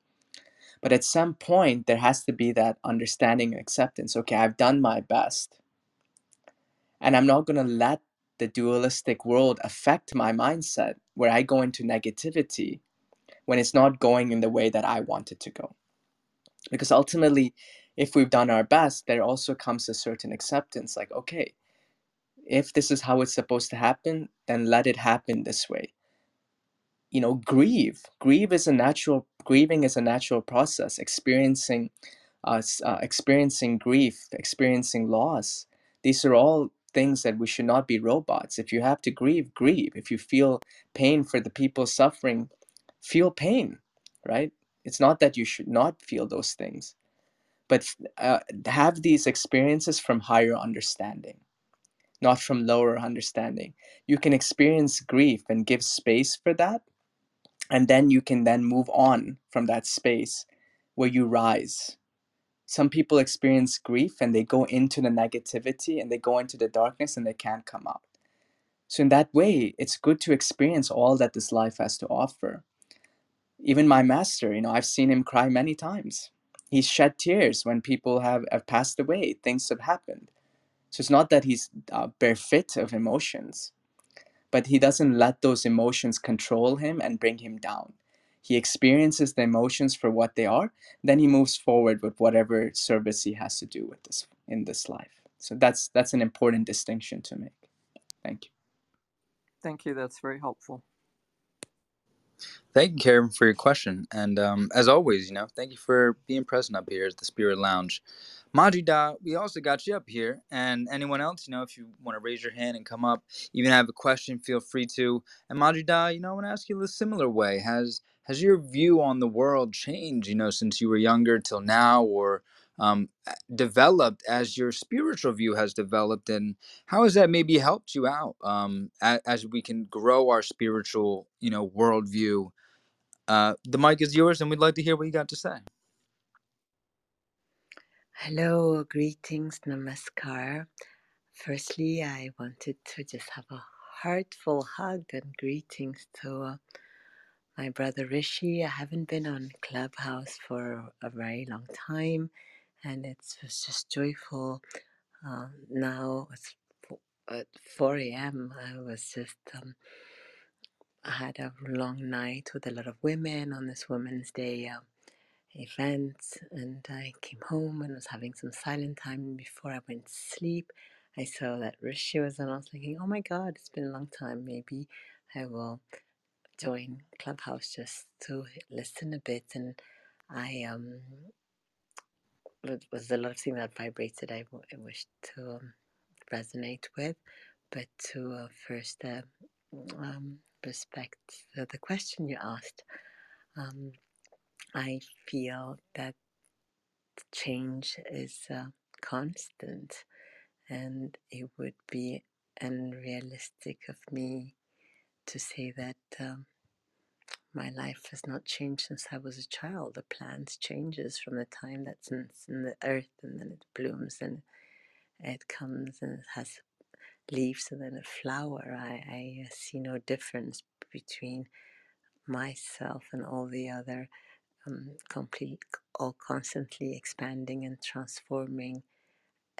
But at some point, there has to be that understanding and acceptance. Okay, I've done my best, and I'm not going to let the dualistic world affect my mindset where I go into negativity when it's not going in the way that I want it to go. Because ultimately, if we've done our best, there also comes a certain acceptance like, okay, if this is how it's supposed to happen, then let it happen this way. You know, grieve. Grieve is a natural. Grieving is a natural process. Experiencing, uh, uh, experiencing grief, experiencing loss. These are all things that we should not be robots. If you have to grieve, grieve. If you feel pain for the people suffering, feel pain. Right? It's not that you should not feel those things, but uh, have these experiences from higher understanding not from lower understanding. You can experience grief and give space for that, and then you can then move on from that space where you rise. Some people experience grief and they go into the negativity and they go into the darkness and they can't come out. So, in that way, it's good to experience all that this life has to offer. Even my master, you know, I've seen him cry many times. he's shed tears when people have, have passed away things have happened so it's not that he's uh, bereft of emotions but he doesn't let those emotions control him and bring him down. He experiences the emotions for what they are, then he moves forward with whatever service he has to do with this in this life. So that's that's an important distinction to make. Thank you. Thank you. That's very helpful. Thank you, Karen, for your question. And um, as always, you know, thank you for being present up here at the Spirit Lounge. Majida, we also got you up here. And anyone else, you know, if you want to raise your hand and come up, even have a question, feel free to. And Majida, you know, I want to ask you a similar way. Has has your view on the world changed, you know, since you were younger till now, or um, developed as your spiritual view has developed? And how has that maybe helped you out um, as, as we can grow our spiritual, you know, worldview? Uh, the mic is yours, and we'd like to hear what you got to say. Hello, greetings, namaskar. Firstly, I wanted to just have a heartful hug and greetings to uh, my brother Rishi. I haven't been on Clubhouse for a very long time, and it's, it's just joyful. Uh, now it's at 4 a.m. I was just, um, I had a long night with a lot of women on this Women's Day. Um, events and I came home and was having some silent time before I went to sleep. I saw that Rishi was on. I was thinking, oh my god, it's been a long time. Maybe I will join Clubhouse just to listen a bit. And I um, it was a lot of things that vibrated. I, wished to um, resonate with, but to uh, first uh, um, respect the, the question you asked. Um, I feel that change is uh, constant, and it would be unrealistic of me to say that um, my life has not changed since I was a child. The plant changes from the time that's in, in the earth, and then it blooms, and it comes and it has leaves, and then a flower. I, I see no difference between myself and all the other um, complete, all constantly expanding and transforming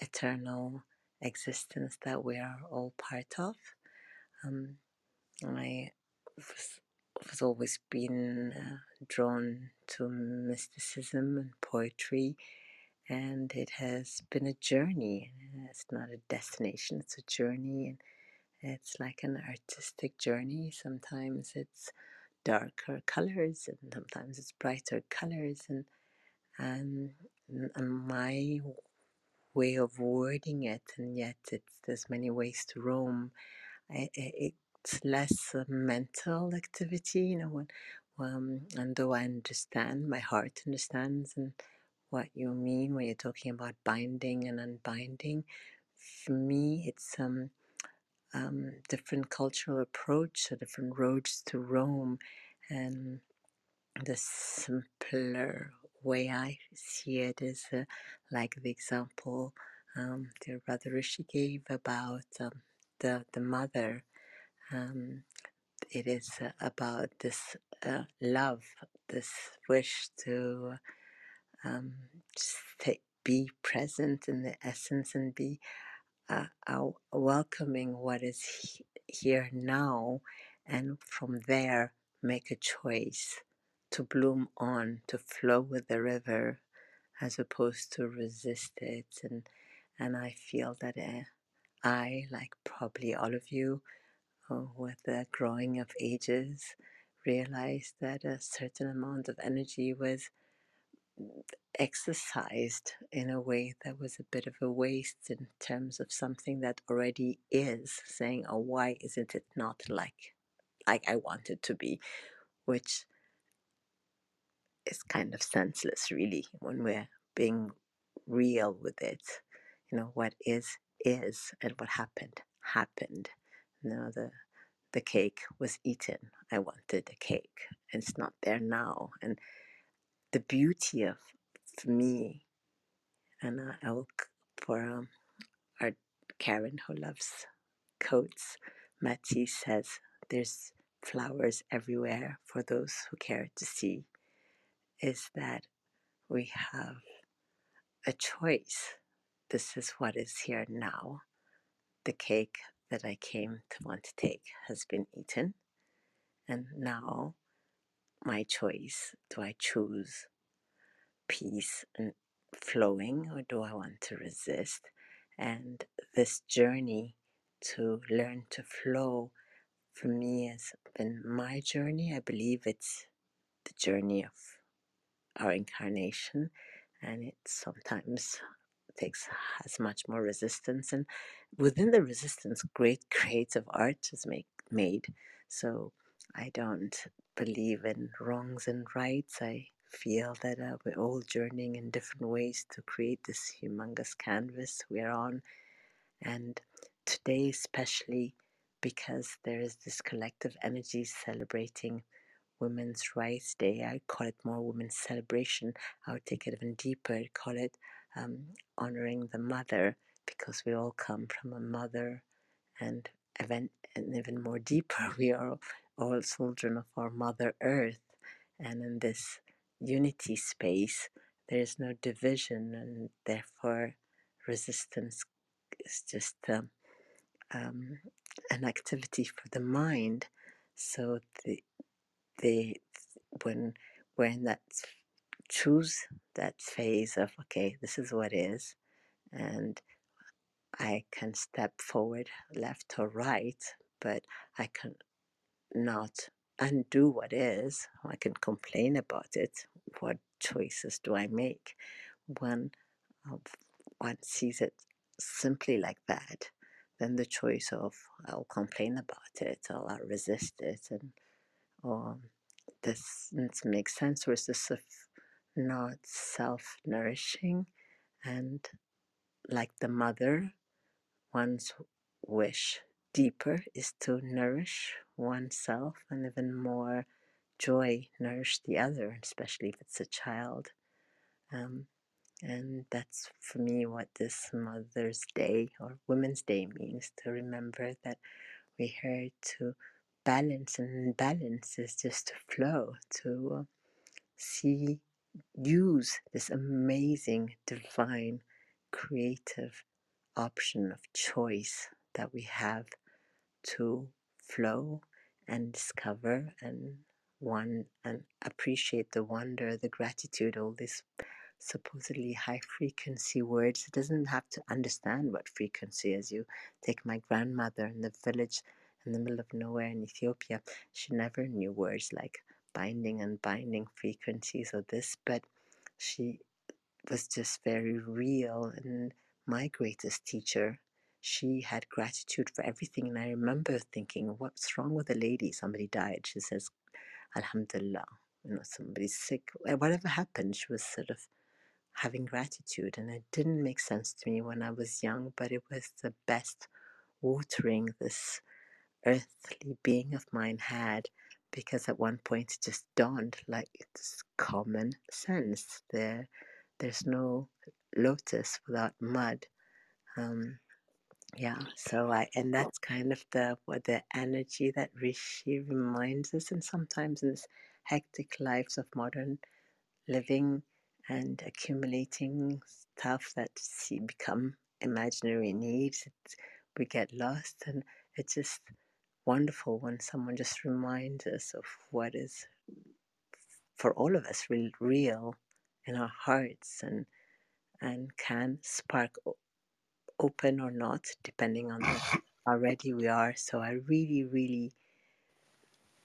eternal existence that we are all part of. Um, I was, was always been uh, drawn to mysticism and poetry, and it has been a journey. It's not a destination; it's a journey, and it's like an artistic journey. Sometimes it's darker colors, and sometimes it's brighter colors, and and, and my way of wording it, and yet it's there's many ways to roam. I, it's less mental activity, you know. When, um, and though I understand, my heart understands, and what you mean when you're talking about binding and unbinding. For me, it's um, um different cultural approach, so different roads to Rome, and the simpler way I see it is uh, like the example um, dear brother Rishi gave about um, the the mother. Um, it is uh, about this uh, love, this wish to um, be present in the essence and be uh, uh, welcoming what is he- here now, and from there make a choice to bloom on, to flow with the river, as opposed to resist it. And and I feel that uh, I, like probably all of you, uh, with the growing of ages, realized that a certain amount of energy was exercised in a way that was a bit of a waste in terms of something that already is saying oh why isn't it not like like i want it to be? Which is kind of senseless really when we're being real with it. You know what is is and what happened happened know the the cake was eaten i wanted the cake and it's not there now and the beauty of for me and I will for um, our Karen who loves coats. Matisse says there's flowers everywhere for those who care to see. Is that we have a choice. This is what is here now. The cake that I came to want to take has been eaten, and now my choice do I choose peace and flowing or do I want to resist? And this journey to learn to flow for me has been my journey. I believe it's the journey of our incarnation, and it sometimes takes has much more resistance. And within the resistance, great creative art is make, made. So I don't believe in wrongs and rights. I feel that uh, we're all journeying in different ways to create this humongous canvas we're on. And today, especially because there is this collective energy celebrating Women's Rights Day. I call it more Women's Celebration. I would take it even deeper. Call it um, honoring the mother because we all come from a mother, and event and even more deeper, we are all children of our Mother Earth, and in this unity space, there is no division, and therefore resistance is just um, um, an activity for the mind. So the the when in that choose that phase of okay this is what is and i can step forward left or right but i can not undo what is. I can complain about it. What choices do i make when uh, one sees it simply like that? Then the choice of i'll complain about it or i'll resist it and or this makes sense, or is this not self nourishing? And like the mother, one's wish deeper is to nourish oneself and even more joy nourish the other, especially if it's a child. Um, and that's for me what this Mother's Day or Women's Day means to remember that we're here to balance, and balance is just to flow, to uh, see use this amazing, divine, creative option of choice that we have to flow and discover and one and appreciate the wonder, the gratitude, all these supposedly high frequency words. It doesn't have to understand what frequency is. You take my grandmother in the village in the middle of nowhere in Ethiopia, she never knew words like binding and binding frequencies or this, but she was just very real. And my greatest teacher, she had gratitude for everything. And I remember thinking, what's wrong with the lady? Somebody died. She says, Alhamdulillah. You know, somebody's sick. Eh, whatever happened, she was sort of having gratitude. And it didn't make sense to me when I was young, but it was the best watering this earthly being of mine had because at one point it just dawned like it's common sense. There, there's no lotus without mud. Um, yeah, so I and that's kind of the what the energy that Rishi reminds us, and sometimes in this hectic lives of modern living and accumulating stuff that see, become imaginary needs. It, we get lost, and it's just wonderful when someone just reminds us of what is for all of us real, real in our hearts and and can spark open or not depending on how ready we are. So I really, really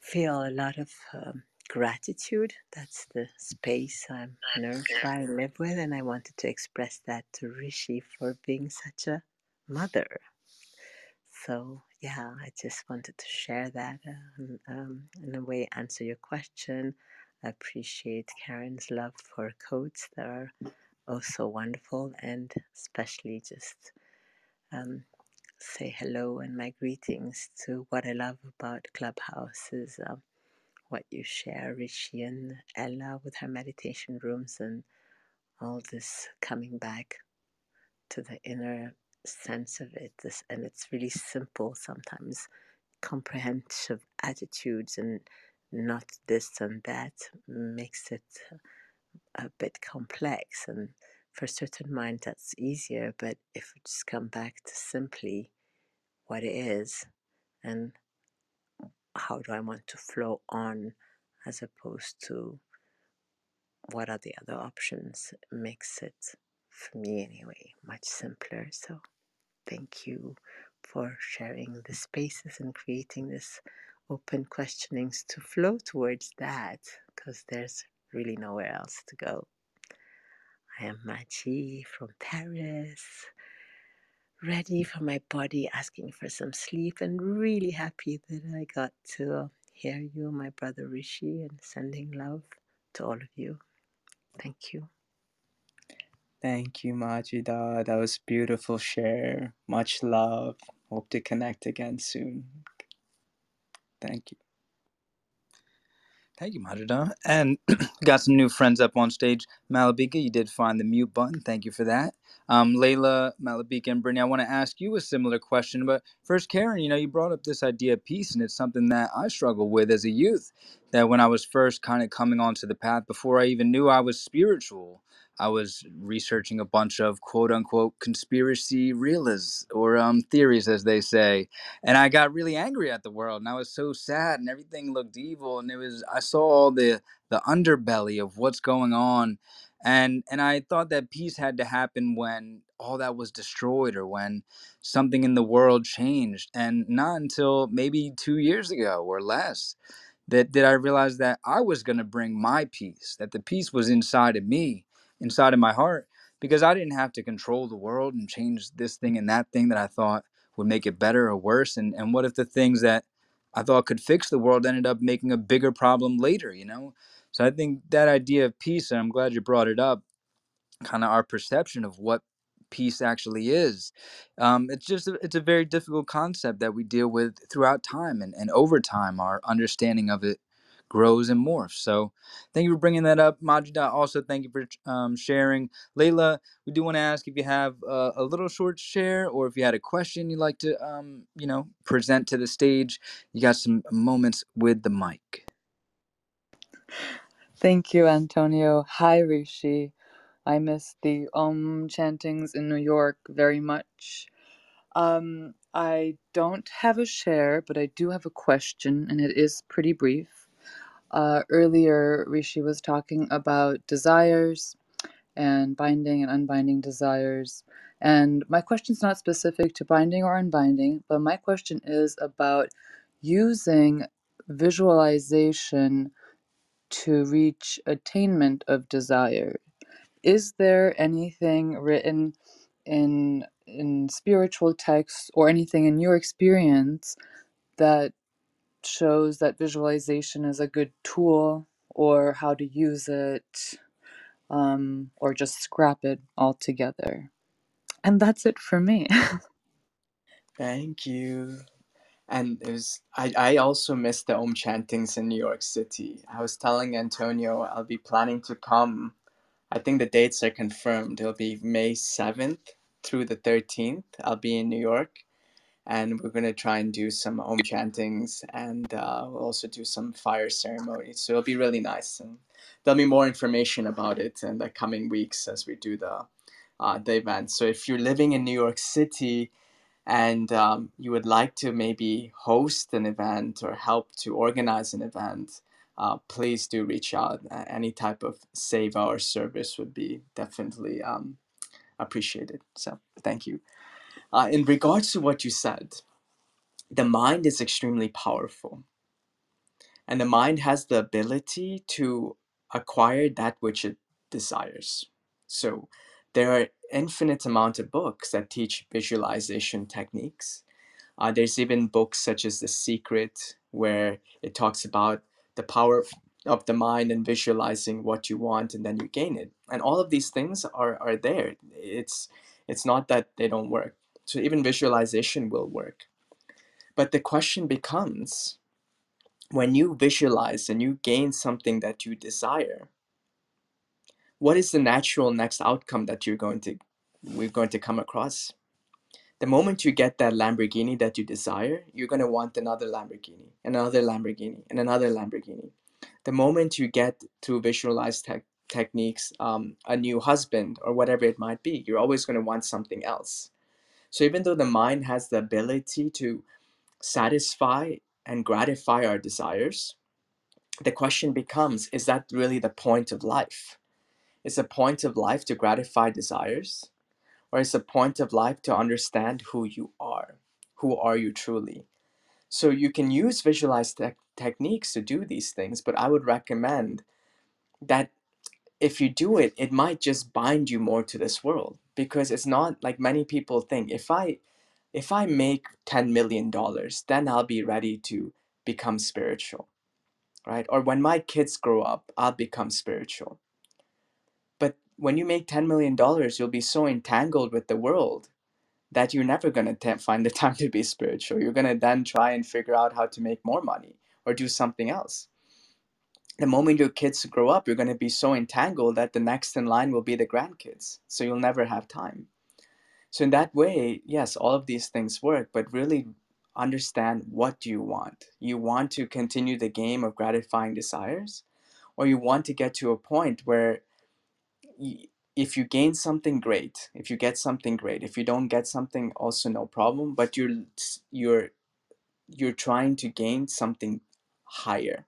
feel a lot of um, gratitude. That's the space I'm nourished by and live with, and I wanted to express that to Rishi for being such a mother. So yeah, I just wanted to share that and um, in a way answer your question. I appreciate Karen's love for codes that are also wonderful, and especially just um, say hello and my greetings to what I love about Clubhouse is. Um, what you share, Rishi and Ella, with her meditation rooms and all this coming back to the inner sense of it. This, and it's really simple sometimes, comprehensive attitudes and not this and that makes it a bit complex and for certain minds that's easier but if we just come back to simply what it is and how do i want to flow on as opposed to what are the other options makes it for me anyway much simpler. So thank you for sharing the spaces and creating this open questionings to flow towards that because there's really nowhere else to go I am Machi from Paris, ready for my body, asking for some sleep, and really happy that I got to hear you, my brother Rishi, and sending love to all of you. Thank you. Thank you, Majida. That was beautiful share. Much love. Hope to connect again soon. Thank you. Thank you, Majida. And got some new friends up on stage. Malabika, you did find the mute button. Thank you for that. Um, Layla, Malabika, and Brittany, I want to ask you a similar question. But first, Karen, you know, you brought up this idea of peace, and it's something that I struggle with as a youth. That when I was first kind of coming onto the path, before I even knew I was spiritual, I was researching a bunch of quote unquote conspiracy realists or um, theories, as they say and I got really angry at the world, and I was so sad, and everything looked evil, and it was I saw all the the underbelly of what's going on, and and I thought that peace had to happen when all that was destroyed or when something in the world changed, and not until maybe two years ago or less that did I realize that I was going to bring my peace, that the peace was inside of me, inside of my heart, because I didn't have to control the world and change this thing and that thing that I thought would make it better or worse. And and what if the things that I thought could fix the world ended up making a bigger problem later, you know? So I think that idea of peace, and I'm glad you brought it up, kind of our perception of what peace actually is. Um, it's just a, it's a very difficult concept that we deal with throughout time and, and over time our understanding of it grows and morphs. So thank you for bringing that up. Majida also thank you for um, sharing. Layla we do want to ask if you have a little short share or if you had a question you'd like to um, you know present to the stage. You got some moments with the mic. Thank you, Antonio. Hi, Rishi. I miss the Om chantings in New York very much. Um, I don't have a share, but I do have a question, and it is pretty brief. Uh, earlier, Rishi was talking about desires and binding and unbinding desires. And my question's not specific to binding or unbinding, but my question is about using visualization to reach attainment of desire. Is there anything written in in spiritual texts or anything in your experience that shows that visualization is a good tool or how to use it um, or just scrap it altogether? And that's it for me. Thank you. And it was I, I also missed the Om chantings in New York City. I was telling Antonio I'll be planning to come. I think the dates are confirmed. It'll be May 7th through the 13th. I'll be in New York and we're going to try and do some Om chantings and uh, we'll also do some fire ceremonies. So it'll be really nice. And there'll be more information about it in the coming weeks as we do the, uh, the event. So if you're living in New York City, and um, you would like to maybe host an event or help to organize an event, uh, please do reach out. Uh, any type of save our service would be definitely um, appreciated. So, thank you. Uh, in regards to what you said, the mind is extremely powerful, and the mind has the ability to acquire that which it desires. So, there are infinite amount of books that teach visualization techniques uh, there's even books such as The Secret, where it talks about the power of of the mind and visualizing what you want and then you gain it. And all of these things are, are there. It's it's not that they don't work. So even visualization will work. But the question becomes when you visualize and you gain something that you desire, what is the natural next outcome that you're going to we're going to come across? The moment you get that Lamborghini that you desire, you're going to want another Lamborghini, another Lamborghini, and another Lamborghini. The moment you get to visualize tech, techniques, um, a new husband, or whatever it might be. You're always going to want something else. So even though the mind has the ability to satisfy and gratify our desires, the question becomes is that really the point of life? Is the point of life to gratify desires? Or it's a point of life to understand who you are? Who are you truly? So you can use visualized tech techniques to do these things, but I would recommend that if you do it, it might just bind you more to this world because it's not like many people think. If I if I make 10 million dollars, then I'll be ready to become spiritual, right? Or when my kids grow up, I'll become spiritual. When you make 10 million dollars, you'll be so entangled with the world that you're never going to find the time to be spiritual. You're going to then try and figure out how to make more money or do something else. The moment your kids grow up, you're going to be so entangled that the next in line will be the grandkids. So you'll never have time. So in that way, yes, all of these things work, but really understand what do you want? You want to continue the game of gratifying desires or you want to get to a point where if you gain something great. If you get something great. If you don't get something also no problem but you're you're you're trying to gain something higher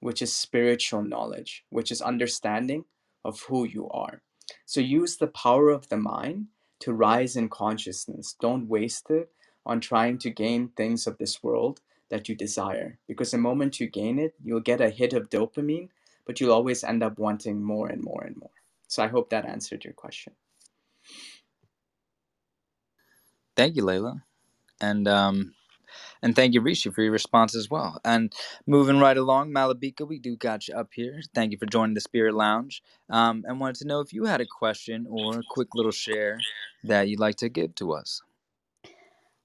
which is spiritual knowledge which is understanding of who you are. So use the power of the mind to rise in consciousness. Don't waste it on trying to gain things of this world that you desire because the moment you gain it you'll get a hit of dopamine but you'll always end up wanting more and more and more so I hope that answered your question. Thank you, Layla. And um and thank you, Rishi, for your response as well. And moving right along, Malabika, we do got you up here. Thank you for joining the Spirit Lounge. Um, and wanted to know if you had a question or a quick little share that you'd like to give to us.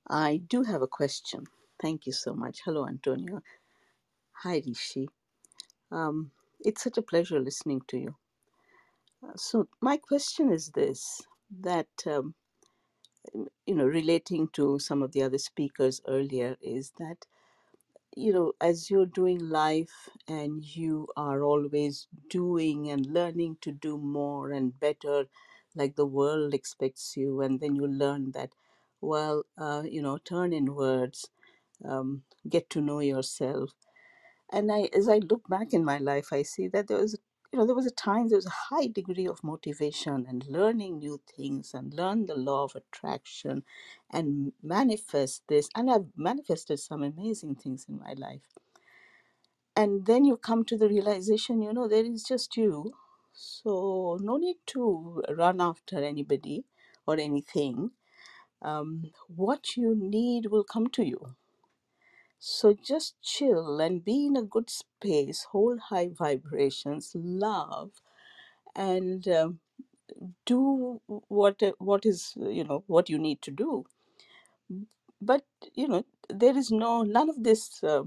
I do have a question. Thank you so much. Hello, Antonio. Hi, Rishi. Um, it's such a pleasure listening to you. So my question is this: that um, you know, relating to some of the other speakers earlier, is that you know, as you're doing life and you are always doing and learning to do more and better, like the world expects you, and then you learn that, well, uh, you know, turn inwards, um, get to know yourself. And I, as I look back in my life, I see that there was, you know, there was a time there was a high degree of motivation and learning new things and learn the law of attraction, and manifest this. And I've manifested some amazing things in my life. And then you come to the realization, you know, there is just you, so no need to run after anybody or anything. Um, what you need will come to you so just chill and be in a good space, hold high vibrations, love, and um, do what what is you know what you need to do. But you know there is no none of this. Uh,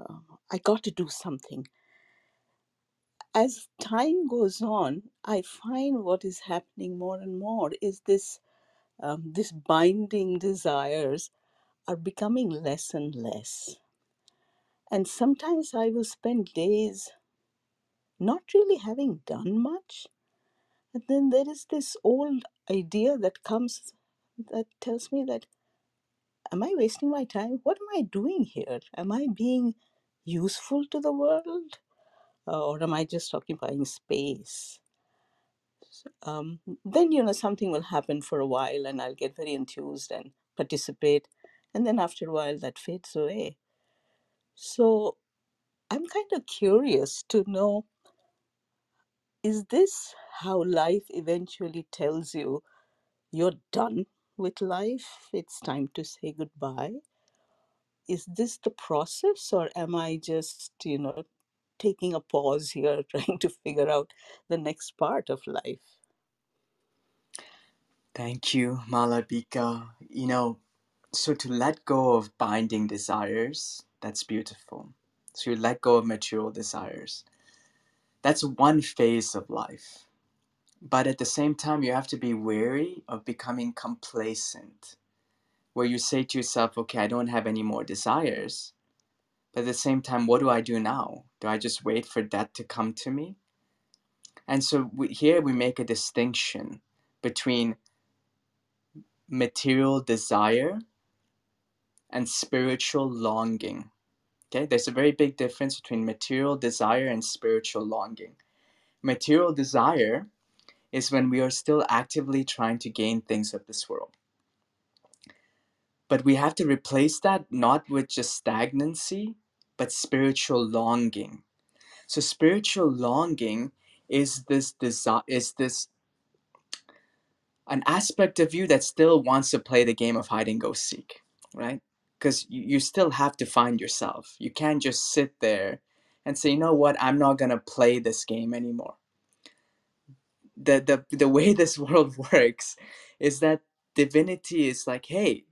uh, I got to do something. As time goes on, I find what is happening more and more is this um, this binding desires are becoming less and less. And sometimes I will spend days not really having done much. And then there is this old idea that comes that tells me that, am I wasting my time? What am I doing here? Am I being useful to the world? Uh, or am I just occupying space? Um, then, you know, something will happen for a while and I'll get very enthused and participate. And then after a while, that fades away. So I'm kind of curious to know is this how life eventually tells you you're done with life? It's time to say goodbye. Is this the process, or am I just, you know, taking a pause here, trying to figure out the next part of life? Thank you, Malabika. You know, so to let go of binding desires, that's beautiful. So you let go of material desires. That's one phase of life. But at the same time, you have to be wary of becoming complacent, where you say to yourself, okay, I don't have any more desires. But at the same time, what do I do now? Do I just wait for death to come to me? And so we, here we make a distinction between material desire and spiritual longing. Okay, there's a very big difference between material desire and spiritual longing. Material desire is when we are still actively trying to gain things of this world. But we have to replace that not with just stagnancy, but spiritual longing. So spiritual longing is this desire is this an aspect of you that still wants to play the game of hide and go seek, right? Because you, still have to find yourself. You can't just sit there and say, you know what, I'm not gonna play this game anymore. The the the way this world works is that divinity is like, hey,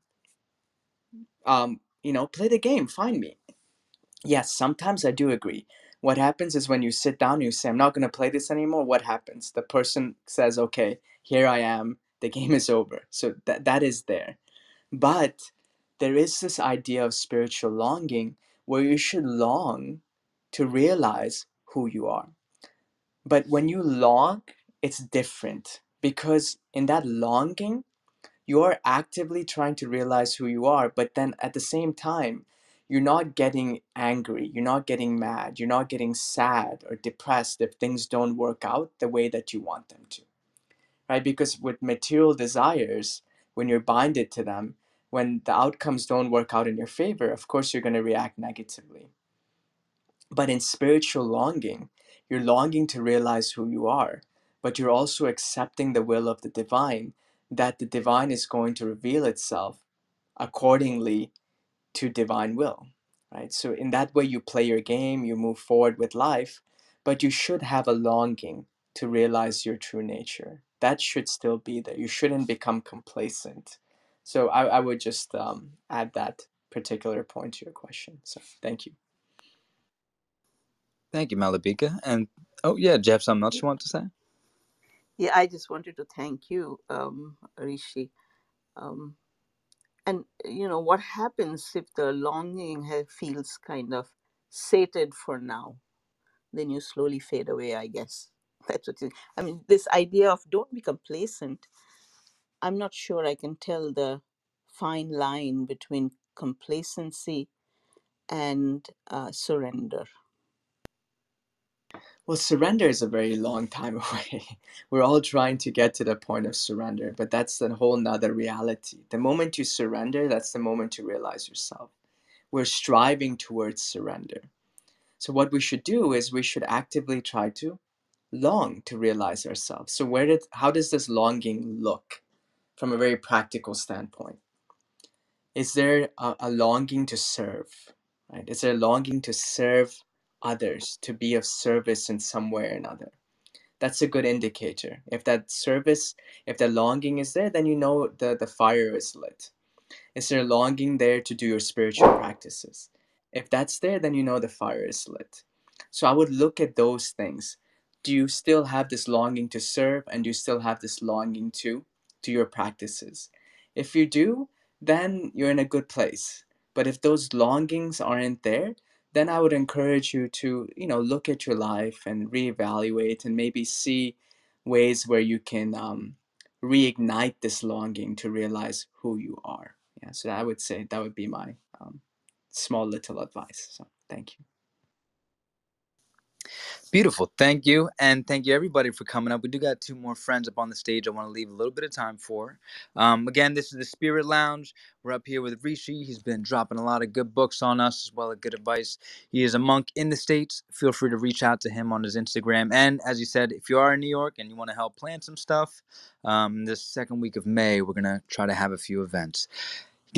um, you know, play the game, find me. Yes, sometimes I do agree. What happens is when you sit down you say, I'm not gonna play this anymore, what happens? The person says, Okay, here I am, the game is over. So that that is there But there is this idea of spiritual longing where you should long to realize who you are. But when you long, it's different because in that longing, you are actively trying to realize who you are, but then at the same time, you're not getting angry, you're not getting mad, you're not getting sad or depressed if things don't work out the way that you want them to right? Because with material desires, when you're binded to them, when the outcomes don't work out in your favor, of course you're going to react negatively. But in spiritual longing, you're longing to realize who you are, but you're also accepting the will of the divine, that the divine is going to reveal itself accordingly to divine will right? So in that way you play your game you move forward with life but you should have a longing to realize your true nature. That should still be there. You shouldn't become complacent so i, I would just um, add that particular point to your question so thank you Thank you, Malabika. And oh yeah, Jeff, something else you want to say? Yeah, I just wanted to thank you, um, Rishi. Um, and you know what happens if the longing ha- feels kind of sated for now? Then you slowly fade away. I guess that's what. It, I mean, this idea of don't be complacent. I'm not sure I can tell the fine line between complacency and uh, surrender. well surrender is a very long time away. We're all trying to get to the point of surrender but that's a whole nother reality. The moment you surrender that's the moment you realize yourself. We're striving towards surrender. So what we should do is we should actively try to long to realize ourselves. So where did how does this longing look from a very practical standpoint? Is there a, a longing to serve? Right? Is there a longing to serve others, to be of service in some way or another? That's a good indicator. If that service, if that longing is there, then you know the, the fire is lit is there a longing there to do your spiritual practices? If that's there, then you know the fire is lit. So I would look at those things. Do you still have this longing to serve and do you still have this longing to do your practices? If you do, then you're in a good place. But if those longings aren't there, then I would encourage you to, you know, look at your life and reevaluate and maybe see ways where you can um, reignite this longing to realize who you are. Yeah, so I would say that would be my um, small little advice. So thank you. Beautiful. Thank you. And thank you, everybody, for coming up. We do got two more friends up on the stage I want to leave a little bit of time for. Um, again, this is the Spirit Lounge. We're up here with Rishi. He's been dropping a lot of good books on us, as well as good advice. He is a monk in the States. Feel free to reach out to him on his Instagram. And as you said, if you are in New York and you want to help plan some stuff, um, this second week of May, we're going to try to have a few events.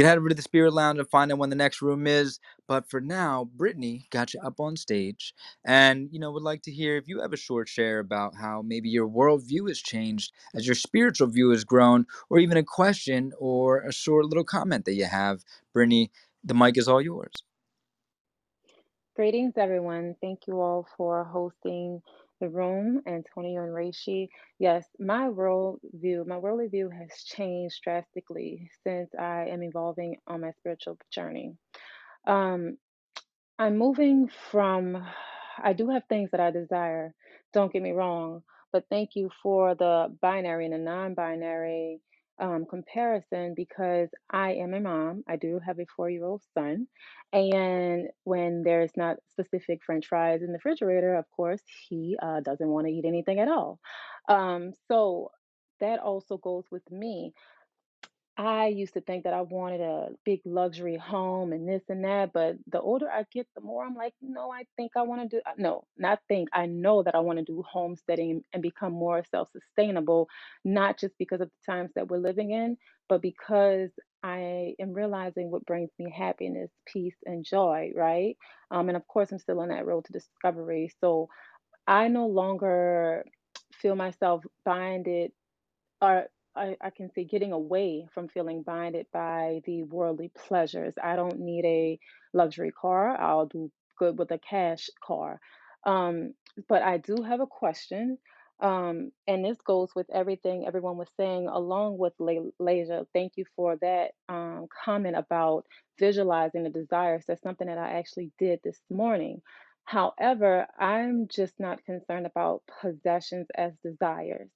Head over to the Spirit Lounge and find out when the next room is. But for now, Brittany got you up on stage and you know would like to hear if you have a short share about how maybe your worldview has changed as your spiritual view has grown or even a question or a short little comment that you have brittany the mic is all yours Greetings, everyone. Thank you all for hosting the room, Antonio and Rishi. Yes, my world view, my worldly view has changed drastically since I am evolving on my spiritual journey. Um, I'm moving from, I do have things that I desire, don't get me wrong, but thank you for the binary and the non-binary um, comparison because I am a mom. I do have a four-year-old son, and when there's not specific French fries in the refrigerator, of course, he uh, doesn't want to eat anything at all. Um, so that also goes with me. I used to think that I wanted a big luxury home and this and that, but the older I get, the more I'm like, no, I think I want to do, uh, no, not think, I know that I want to do homesteading and become more self-sustainable, not just because of the times that we're living in, but because I am realizing what brings me happiness, peace, and joy, right? Um, and of course, I'm still on that road to discovery. So I no longer feel myself binded or I, I can say getting away from feeling blinded by the worldly pleasures. I don't need a luxury car. I'll do good with a cash car. Um, but I do have a question. Um, and this goes with everything everyone was saying, along with Le-. Thank you for that um, comment about visualizing the desires. That's something that I actually did this morning. However, I'm just not concerned about possessions as desires.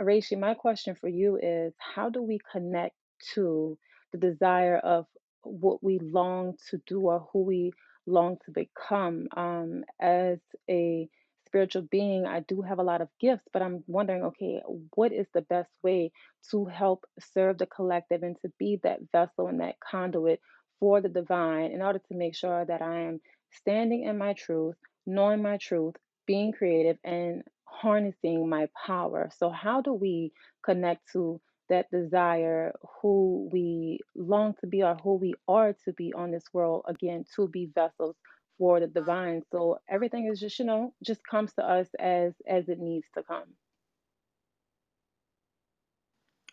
Rishi, my question for you is how do we connect to the desire of what we long to do or who we long to become? Um, as a spiritual being, I do have a lot of gifts, but I'm wondering, okay, what is the best way to help serve the collective and to be that vessel and that conduit for the divine in order to make sure that I am standing in my truth, knowing my truth, being creative, and harnessing my power. So, how do we connect to that desire, who we long to be or who we are to be on this world, again, to be vessels for the divine? So, everything is just, you know, just comes to us as as it needs to come.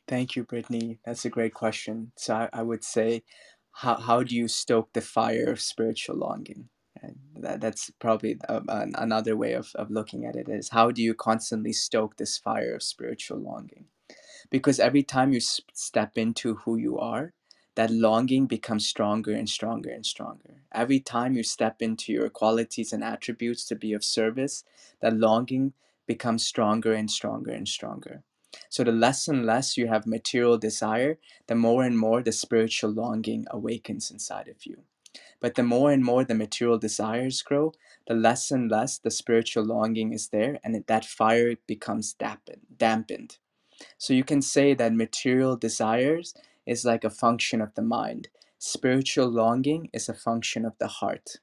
Thank you, Brittany. That's a great question. So I, I would say, how, how do you stoke the fire of spiritual longing? That, that's probably a, an, another way of, of looking at it is how do you constantly stoke this fire of spiritual longing? Because every time you s- step into who you are, that longing becomes stronger and stronger and stronger. Every time you step into your qualities and attributes to be of service, that longing becomes stronger and stronger and stronger. So, the less and less you have material desire, the more and more the spiritual longing awakens inside of you. But the more and more the material desires grow, the less and less the spiritual longing is there, and that fire becomes dampened. So you can say that material desires is like a function of the mind. Spiritual longing is a function of the heart.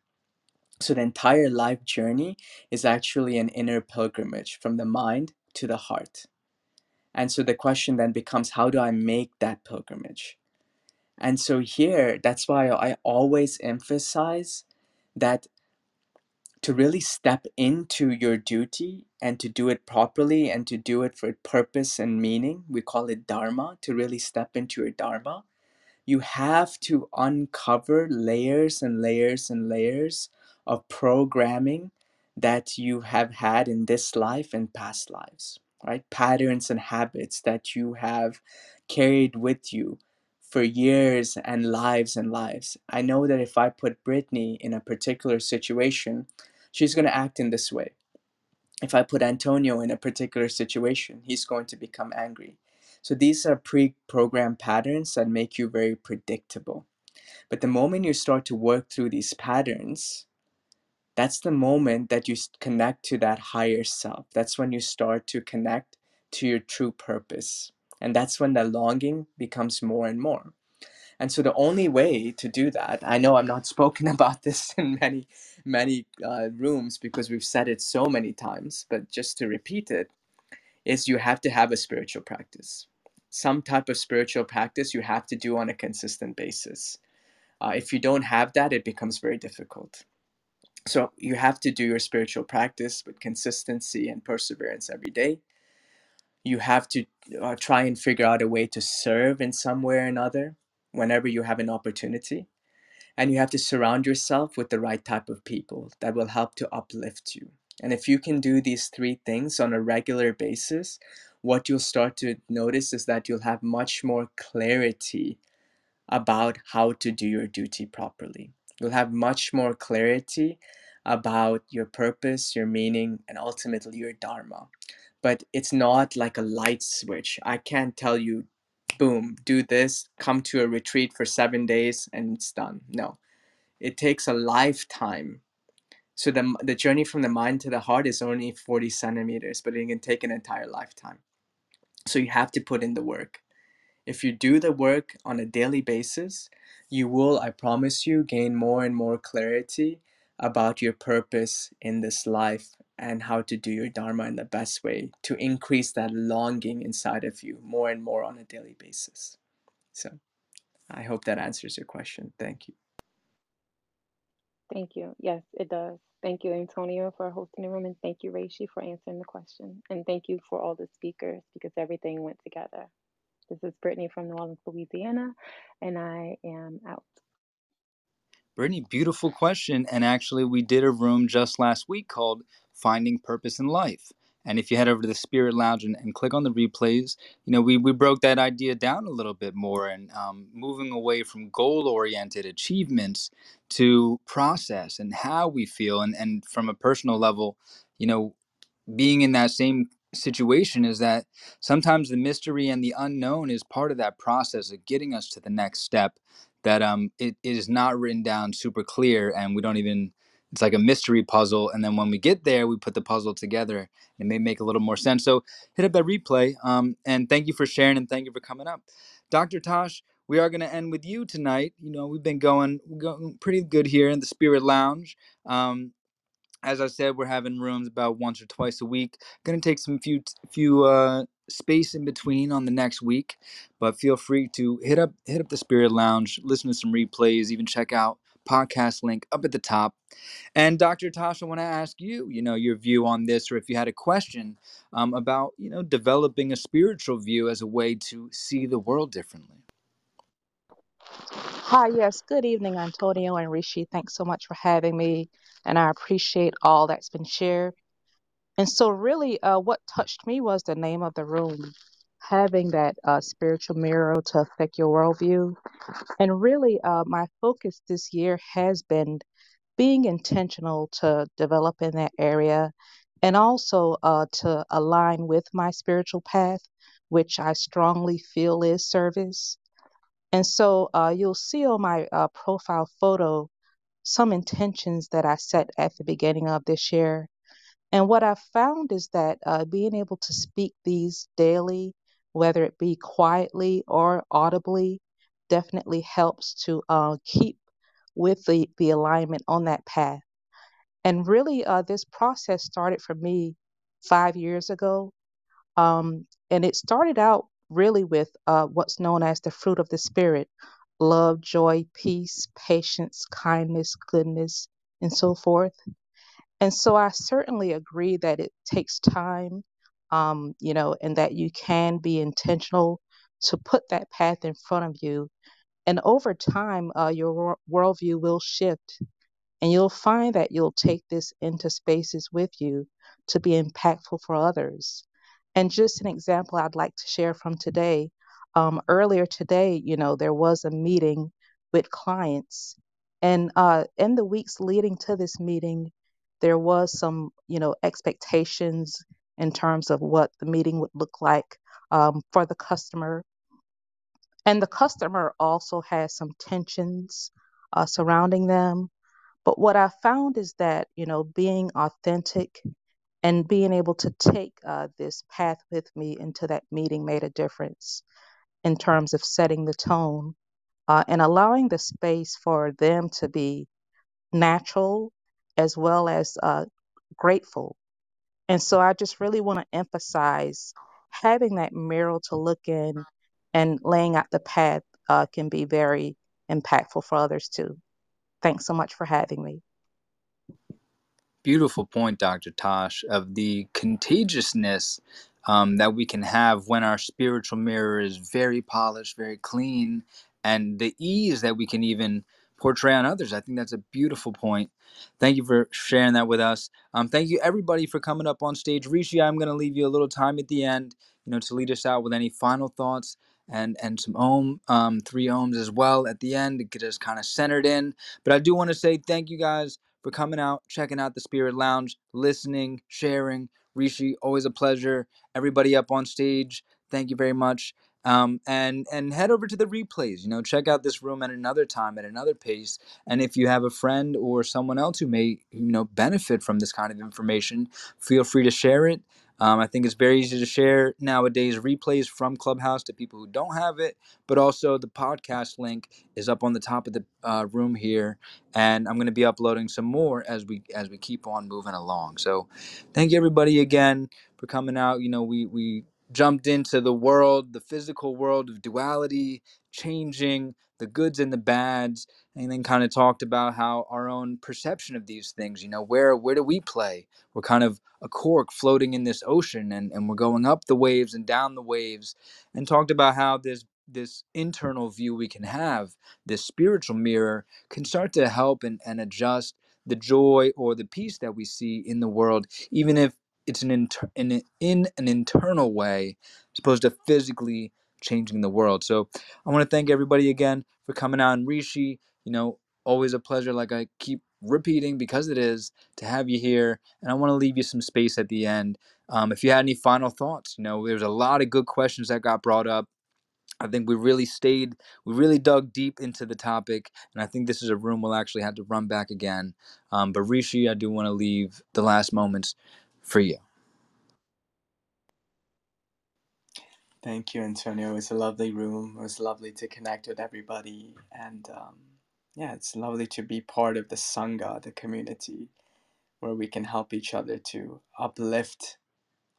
So the entire life journey is actually an inner pilgrimage from the mind to the heart. And so the question then becomes how do I make that pilgrimage? And so here, that's why I always emphasize that to really step into your duty and to do it properly and to do it for purpose and meaning, we call it dharma, to really step into your dharma, you have to uncover layers and layers and layers of programming that you have had in this life and past lives, right? Patterns and habits that you have carried with you for years and lives and lives. I know that if I put Brittany in a particular situation, she's going to act in this way. If I put Antonio in a particular situation, he's going to become angry. So these are pre programmed patterns that make you very predictable. But the moment you start to work through these patterns, that's the moment that you connect to that higher self. That's when you start to connect to your true purpose. And that's when the longing becomes more and more. And so the only way to do that, I know I'm not spoken about this in many, many uh, rooms because we've said it so many times, but just to repeat it, is you have to have a spiritual practice. Some type of spiritual practice you have to do on a consistent basis. Uh, if you don't have that, it becomes very difficult. So you have to do your spiritual practice with consistency and perseverance every day. You have to uh, try and figure out a way to serve in some way or another whenever you have an opportunity. And you have to surround yourself with the right type of people that will help to uplift you. And if you can do these three things on a regular basis, what you'll start to notice is that you'll have much more clarity about how to do your duty properly. You'll have much more clarity about your purpose, your meaning, and ultimately your dharma. But it's not like a light switch. I can't tell you, boom, do this, come to a retreat for seven days, and it's done. No, it takes a lifetime. So the the journey from the mind to the heart is only forty centimeters, but it can take an entire lifetime. So you have to put in the work. If you do the work on a daily basis, you will, I promise you, gain more and more clarity about your purpose in this life and how to do your Dharma in the best way to increase that longing inside of you more and more on a daily basis. So I hope that answers your question. Thank you. Thank you. Yes, it does. Thank you, Antonio, for hosting the room, and thank you, Rishi, for answering the question. And thank you for all the speakers because everything went together. This is Brittany from New Orleans, Louisiana, and I am out. Brittany, beautiful question. And actually, we did a room just last week called Finding Purpose in Life. And if you head over to the Spirit Lounge and, and click on the replays, you know, we, we broke that idea down a little bit more and um, moving away from goal oriented achievements to process and how we feel. And, and from a personal level, you know, being in that same situation is that sometimes the mystery and the unknown is part of that process of getting us to the next step that um it, it is not written down super clear and we don't even it's like a mystery puzzle and then when we get there we put the puzzle together it may make a little more sense. So hit up that replay um and thank you for sharing and thank you for coming up. Dr tosh we are going to end with you tonight. You know we've been going, going pretty good here in the spirit lounge um as I said, we're having rooms about once or twice a week. Going to take some few few uh, space in between on the next week, but feel free to hit up hit up the Spirit Lounge, listen to some replays, even check out podcast link up at the top. And Dr. Tasha, I want to ask you, you know, your view on this, or if you had a question um, about, you know, developing a spiritual view as a way to see the world differently. Hi, yes. Good evening, Antonio and Rishi. Thanks so much for having me, and I appreciate all that's been shared. And so, really, uh, what touched me was the name of the room, having that uh, spiritual mirror to affect your worldview. And really, uh, my focus this year has been being intentional to develop in that area and also uh, to align with my spiritual path, which I strongly feel is service. And so uh, you'll see on my uh, profile photo some intentions that I set at the beginning of this year. And what I've found is that uh, being able to speak these daily, whether it be quietly or audibly, definitely helps to uh, keep with the, the alignment on that path. And really, uh, this process started for me five years ago um, and it started out really with uh, what's known as the fruit of the Spirit love, joy, peace, patience, kindness, goodness, and so forth. And so I certainly agree that it takes time, um, you know, and that you can be intentional to put that path in front of you. And over time, uh, your worldview will shift and you'll find that you'll take this into spaces with you to be impactful for others. And just an example I'd like to share from today. Um, earlier today, you know, there was a meeting with clients. And uh, in the weeks leading to this meeting, there was some, you know, expectations in terms of what the meeting would look like um, for the customer. And the customer also has some tensions uh, surrounding them but what I found is that, you know, being authentic and being able to take uh, this path with me into that meeting made a difference in terms of setting the tone uh, and allowing the space for them to be natural as well as uh, grateful. And so I just really want to emphasize having that mirror to look in and laying out the path uh, can be very impactful for others too. Thanks so much for having me. Beautiful point, Dr. Tosh, of the contagiousness um, that we can have when our spiritual mirror is very polished, very clean, and the ease that we can even portray on others. I think that's a beautiful point. Thank you for sharing that with us. Um, thank you, everybody, for coming up on stage. Rishi, I'm going to leave you a little time at the end, you know, to lead us out with any final thoughts and and some ohm, um, three ohms as well at the end to get us kind of centered in. But I do want to say thank you guys for coming out, checking out the Spirit Lounge, listening, sharing, Rishi, always a pleasure. Everybody up on stage, thank you very much. Um, and and head over to the replays. You know, check out this room at another time, at another pace. And if you have a friend or someone else who may you know benefit from this kind of information, feel free to share it. Um, I think it's very easy to share nowadays replays from Clubhouse to people who don't have it, but also the podcast link is up on the top of the uh, room here, and I'm going to be uploading some more as we as we keep on moving along. So, thank you everybody again for coming out. You know, we we jumped into the world, the physical world of duality, changing the goods and the bads, and then kind of talked about how our own perception of these things. You know, where where do we play? We're kind of a cork floating in this ocean, and and we're going up the waves and down the waves, and talked about how this this internal view we can have, this spiritual mirror, can start to help and, and adjust the joy or the peace that we see in the world, even if it's an inter- in, in an internal way, as opposed to physically changing the world. So I want to thank everybody again for coming out. And Rishi, you know, always a pleasure, like I keep repeating because it is, to have you here. And I want to leave you some space at the end. Um, if you had any final thoughts, you know, there's a lot of good questions that got brought up I think we really stayed, we really dug deep into the topic, and I think this is a room we'll actually have to run back again. Um, but Rishi, I do want to leave the last moments for you. Thank you, Antonio. It was a lovely room. It was lovely to connect with everybody. And um, yeah, it's lovely to be part of the Sangha, the community, where we can help each other to uplift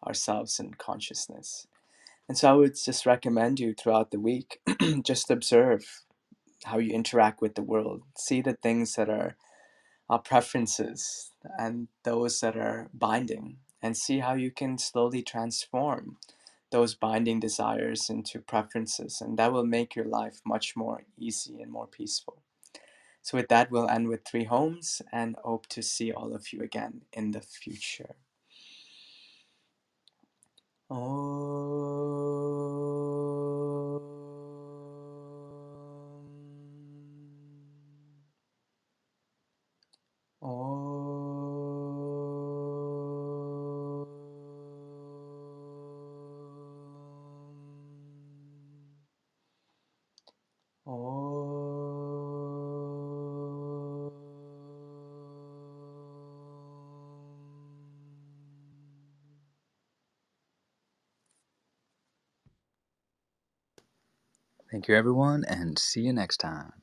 ourselves in consciousness. And so I would just recommend you throughout the week, just observe how you interact with the world. See the things that are our preferences and those that are binding, and see how you can slowly transform those binding desires into preferences. And that will make your life much more easy and more peaceful. So, with that, we'll end with three Oms and hope to see all of you again in the future. Om. Thank you, everyone, and see you next time.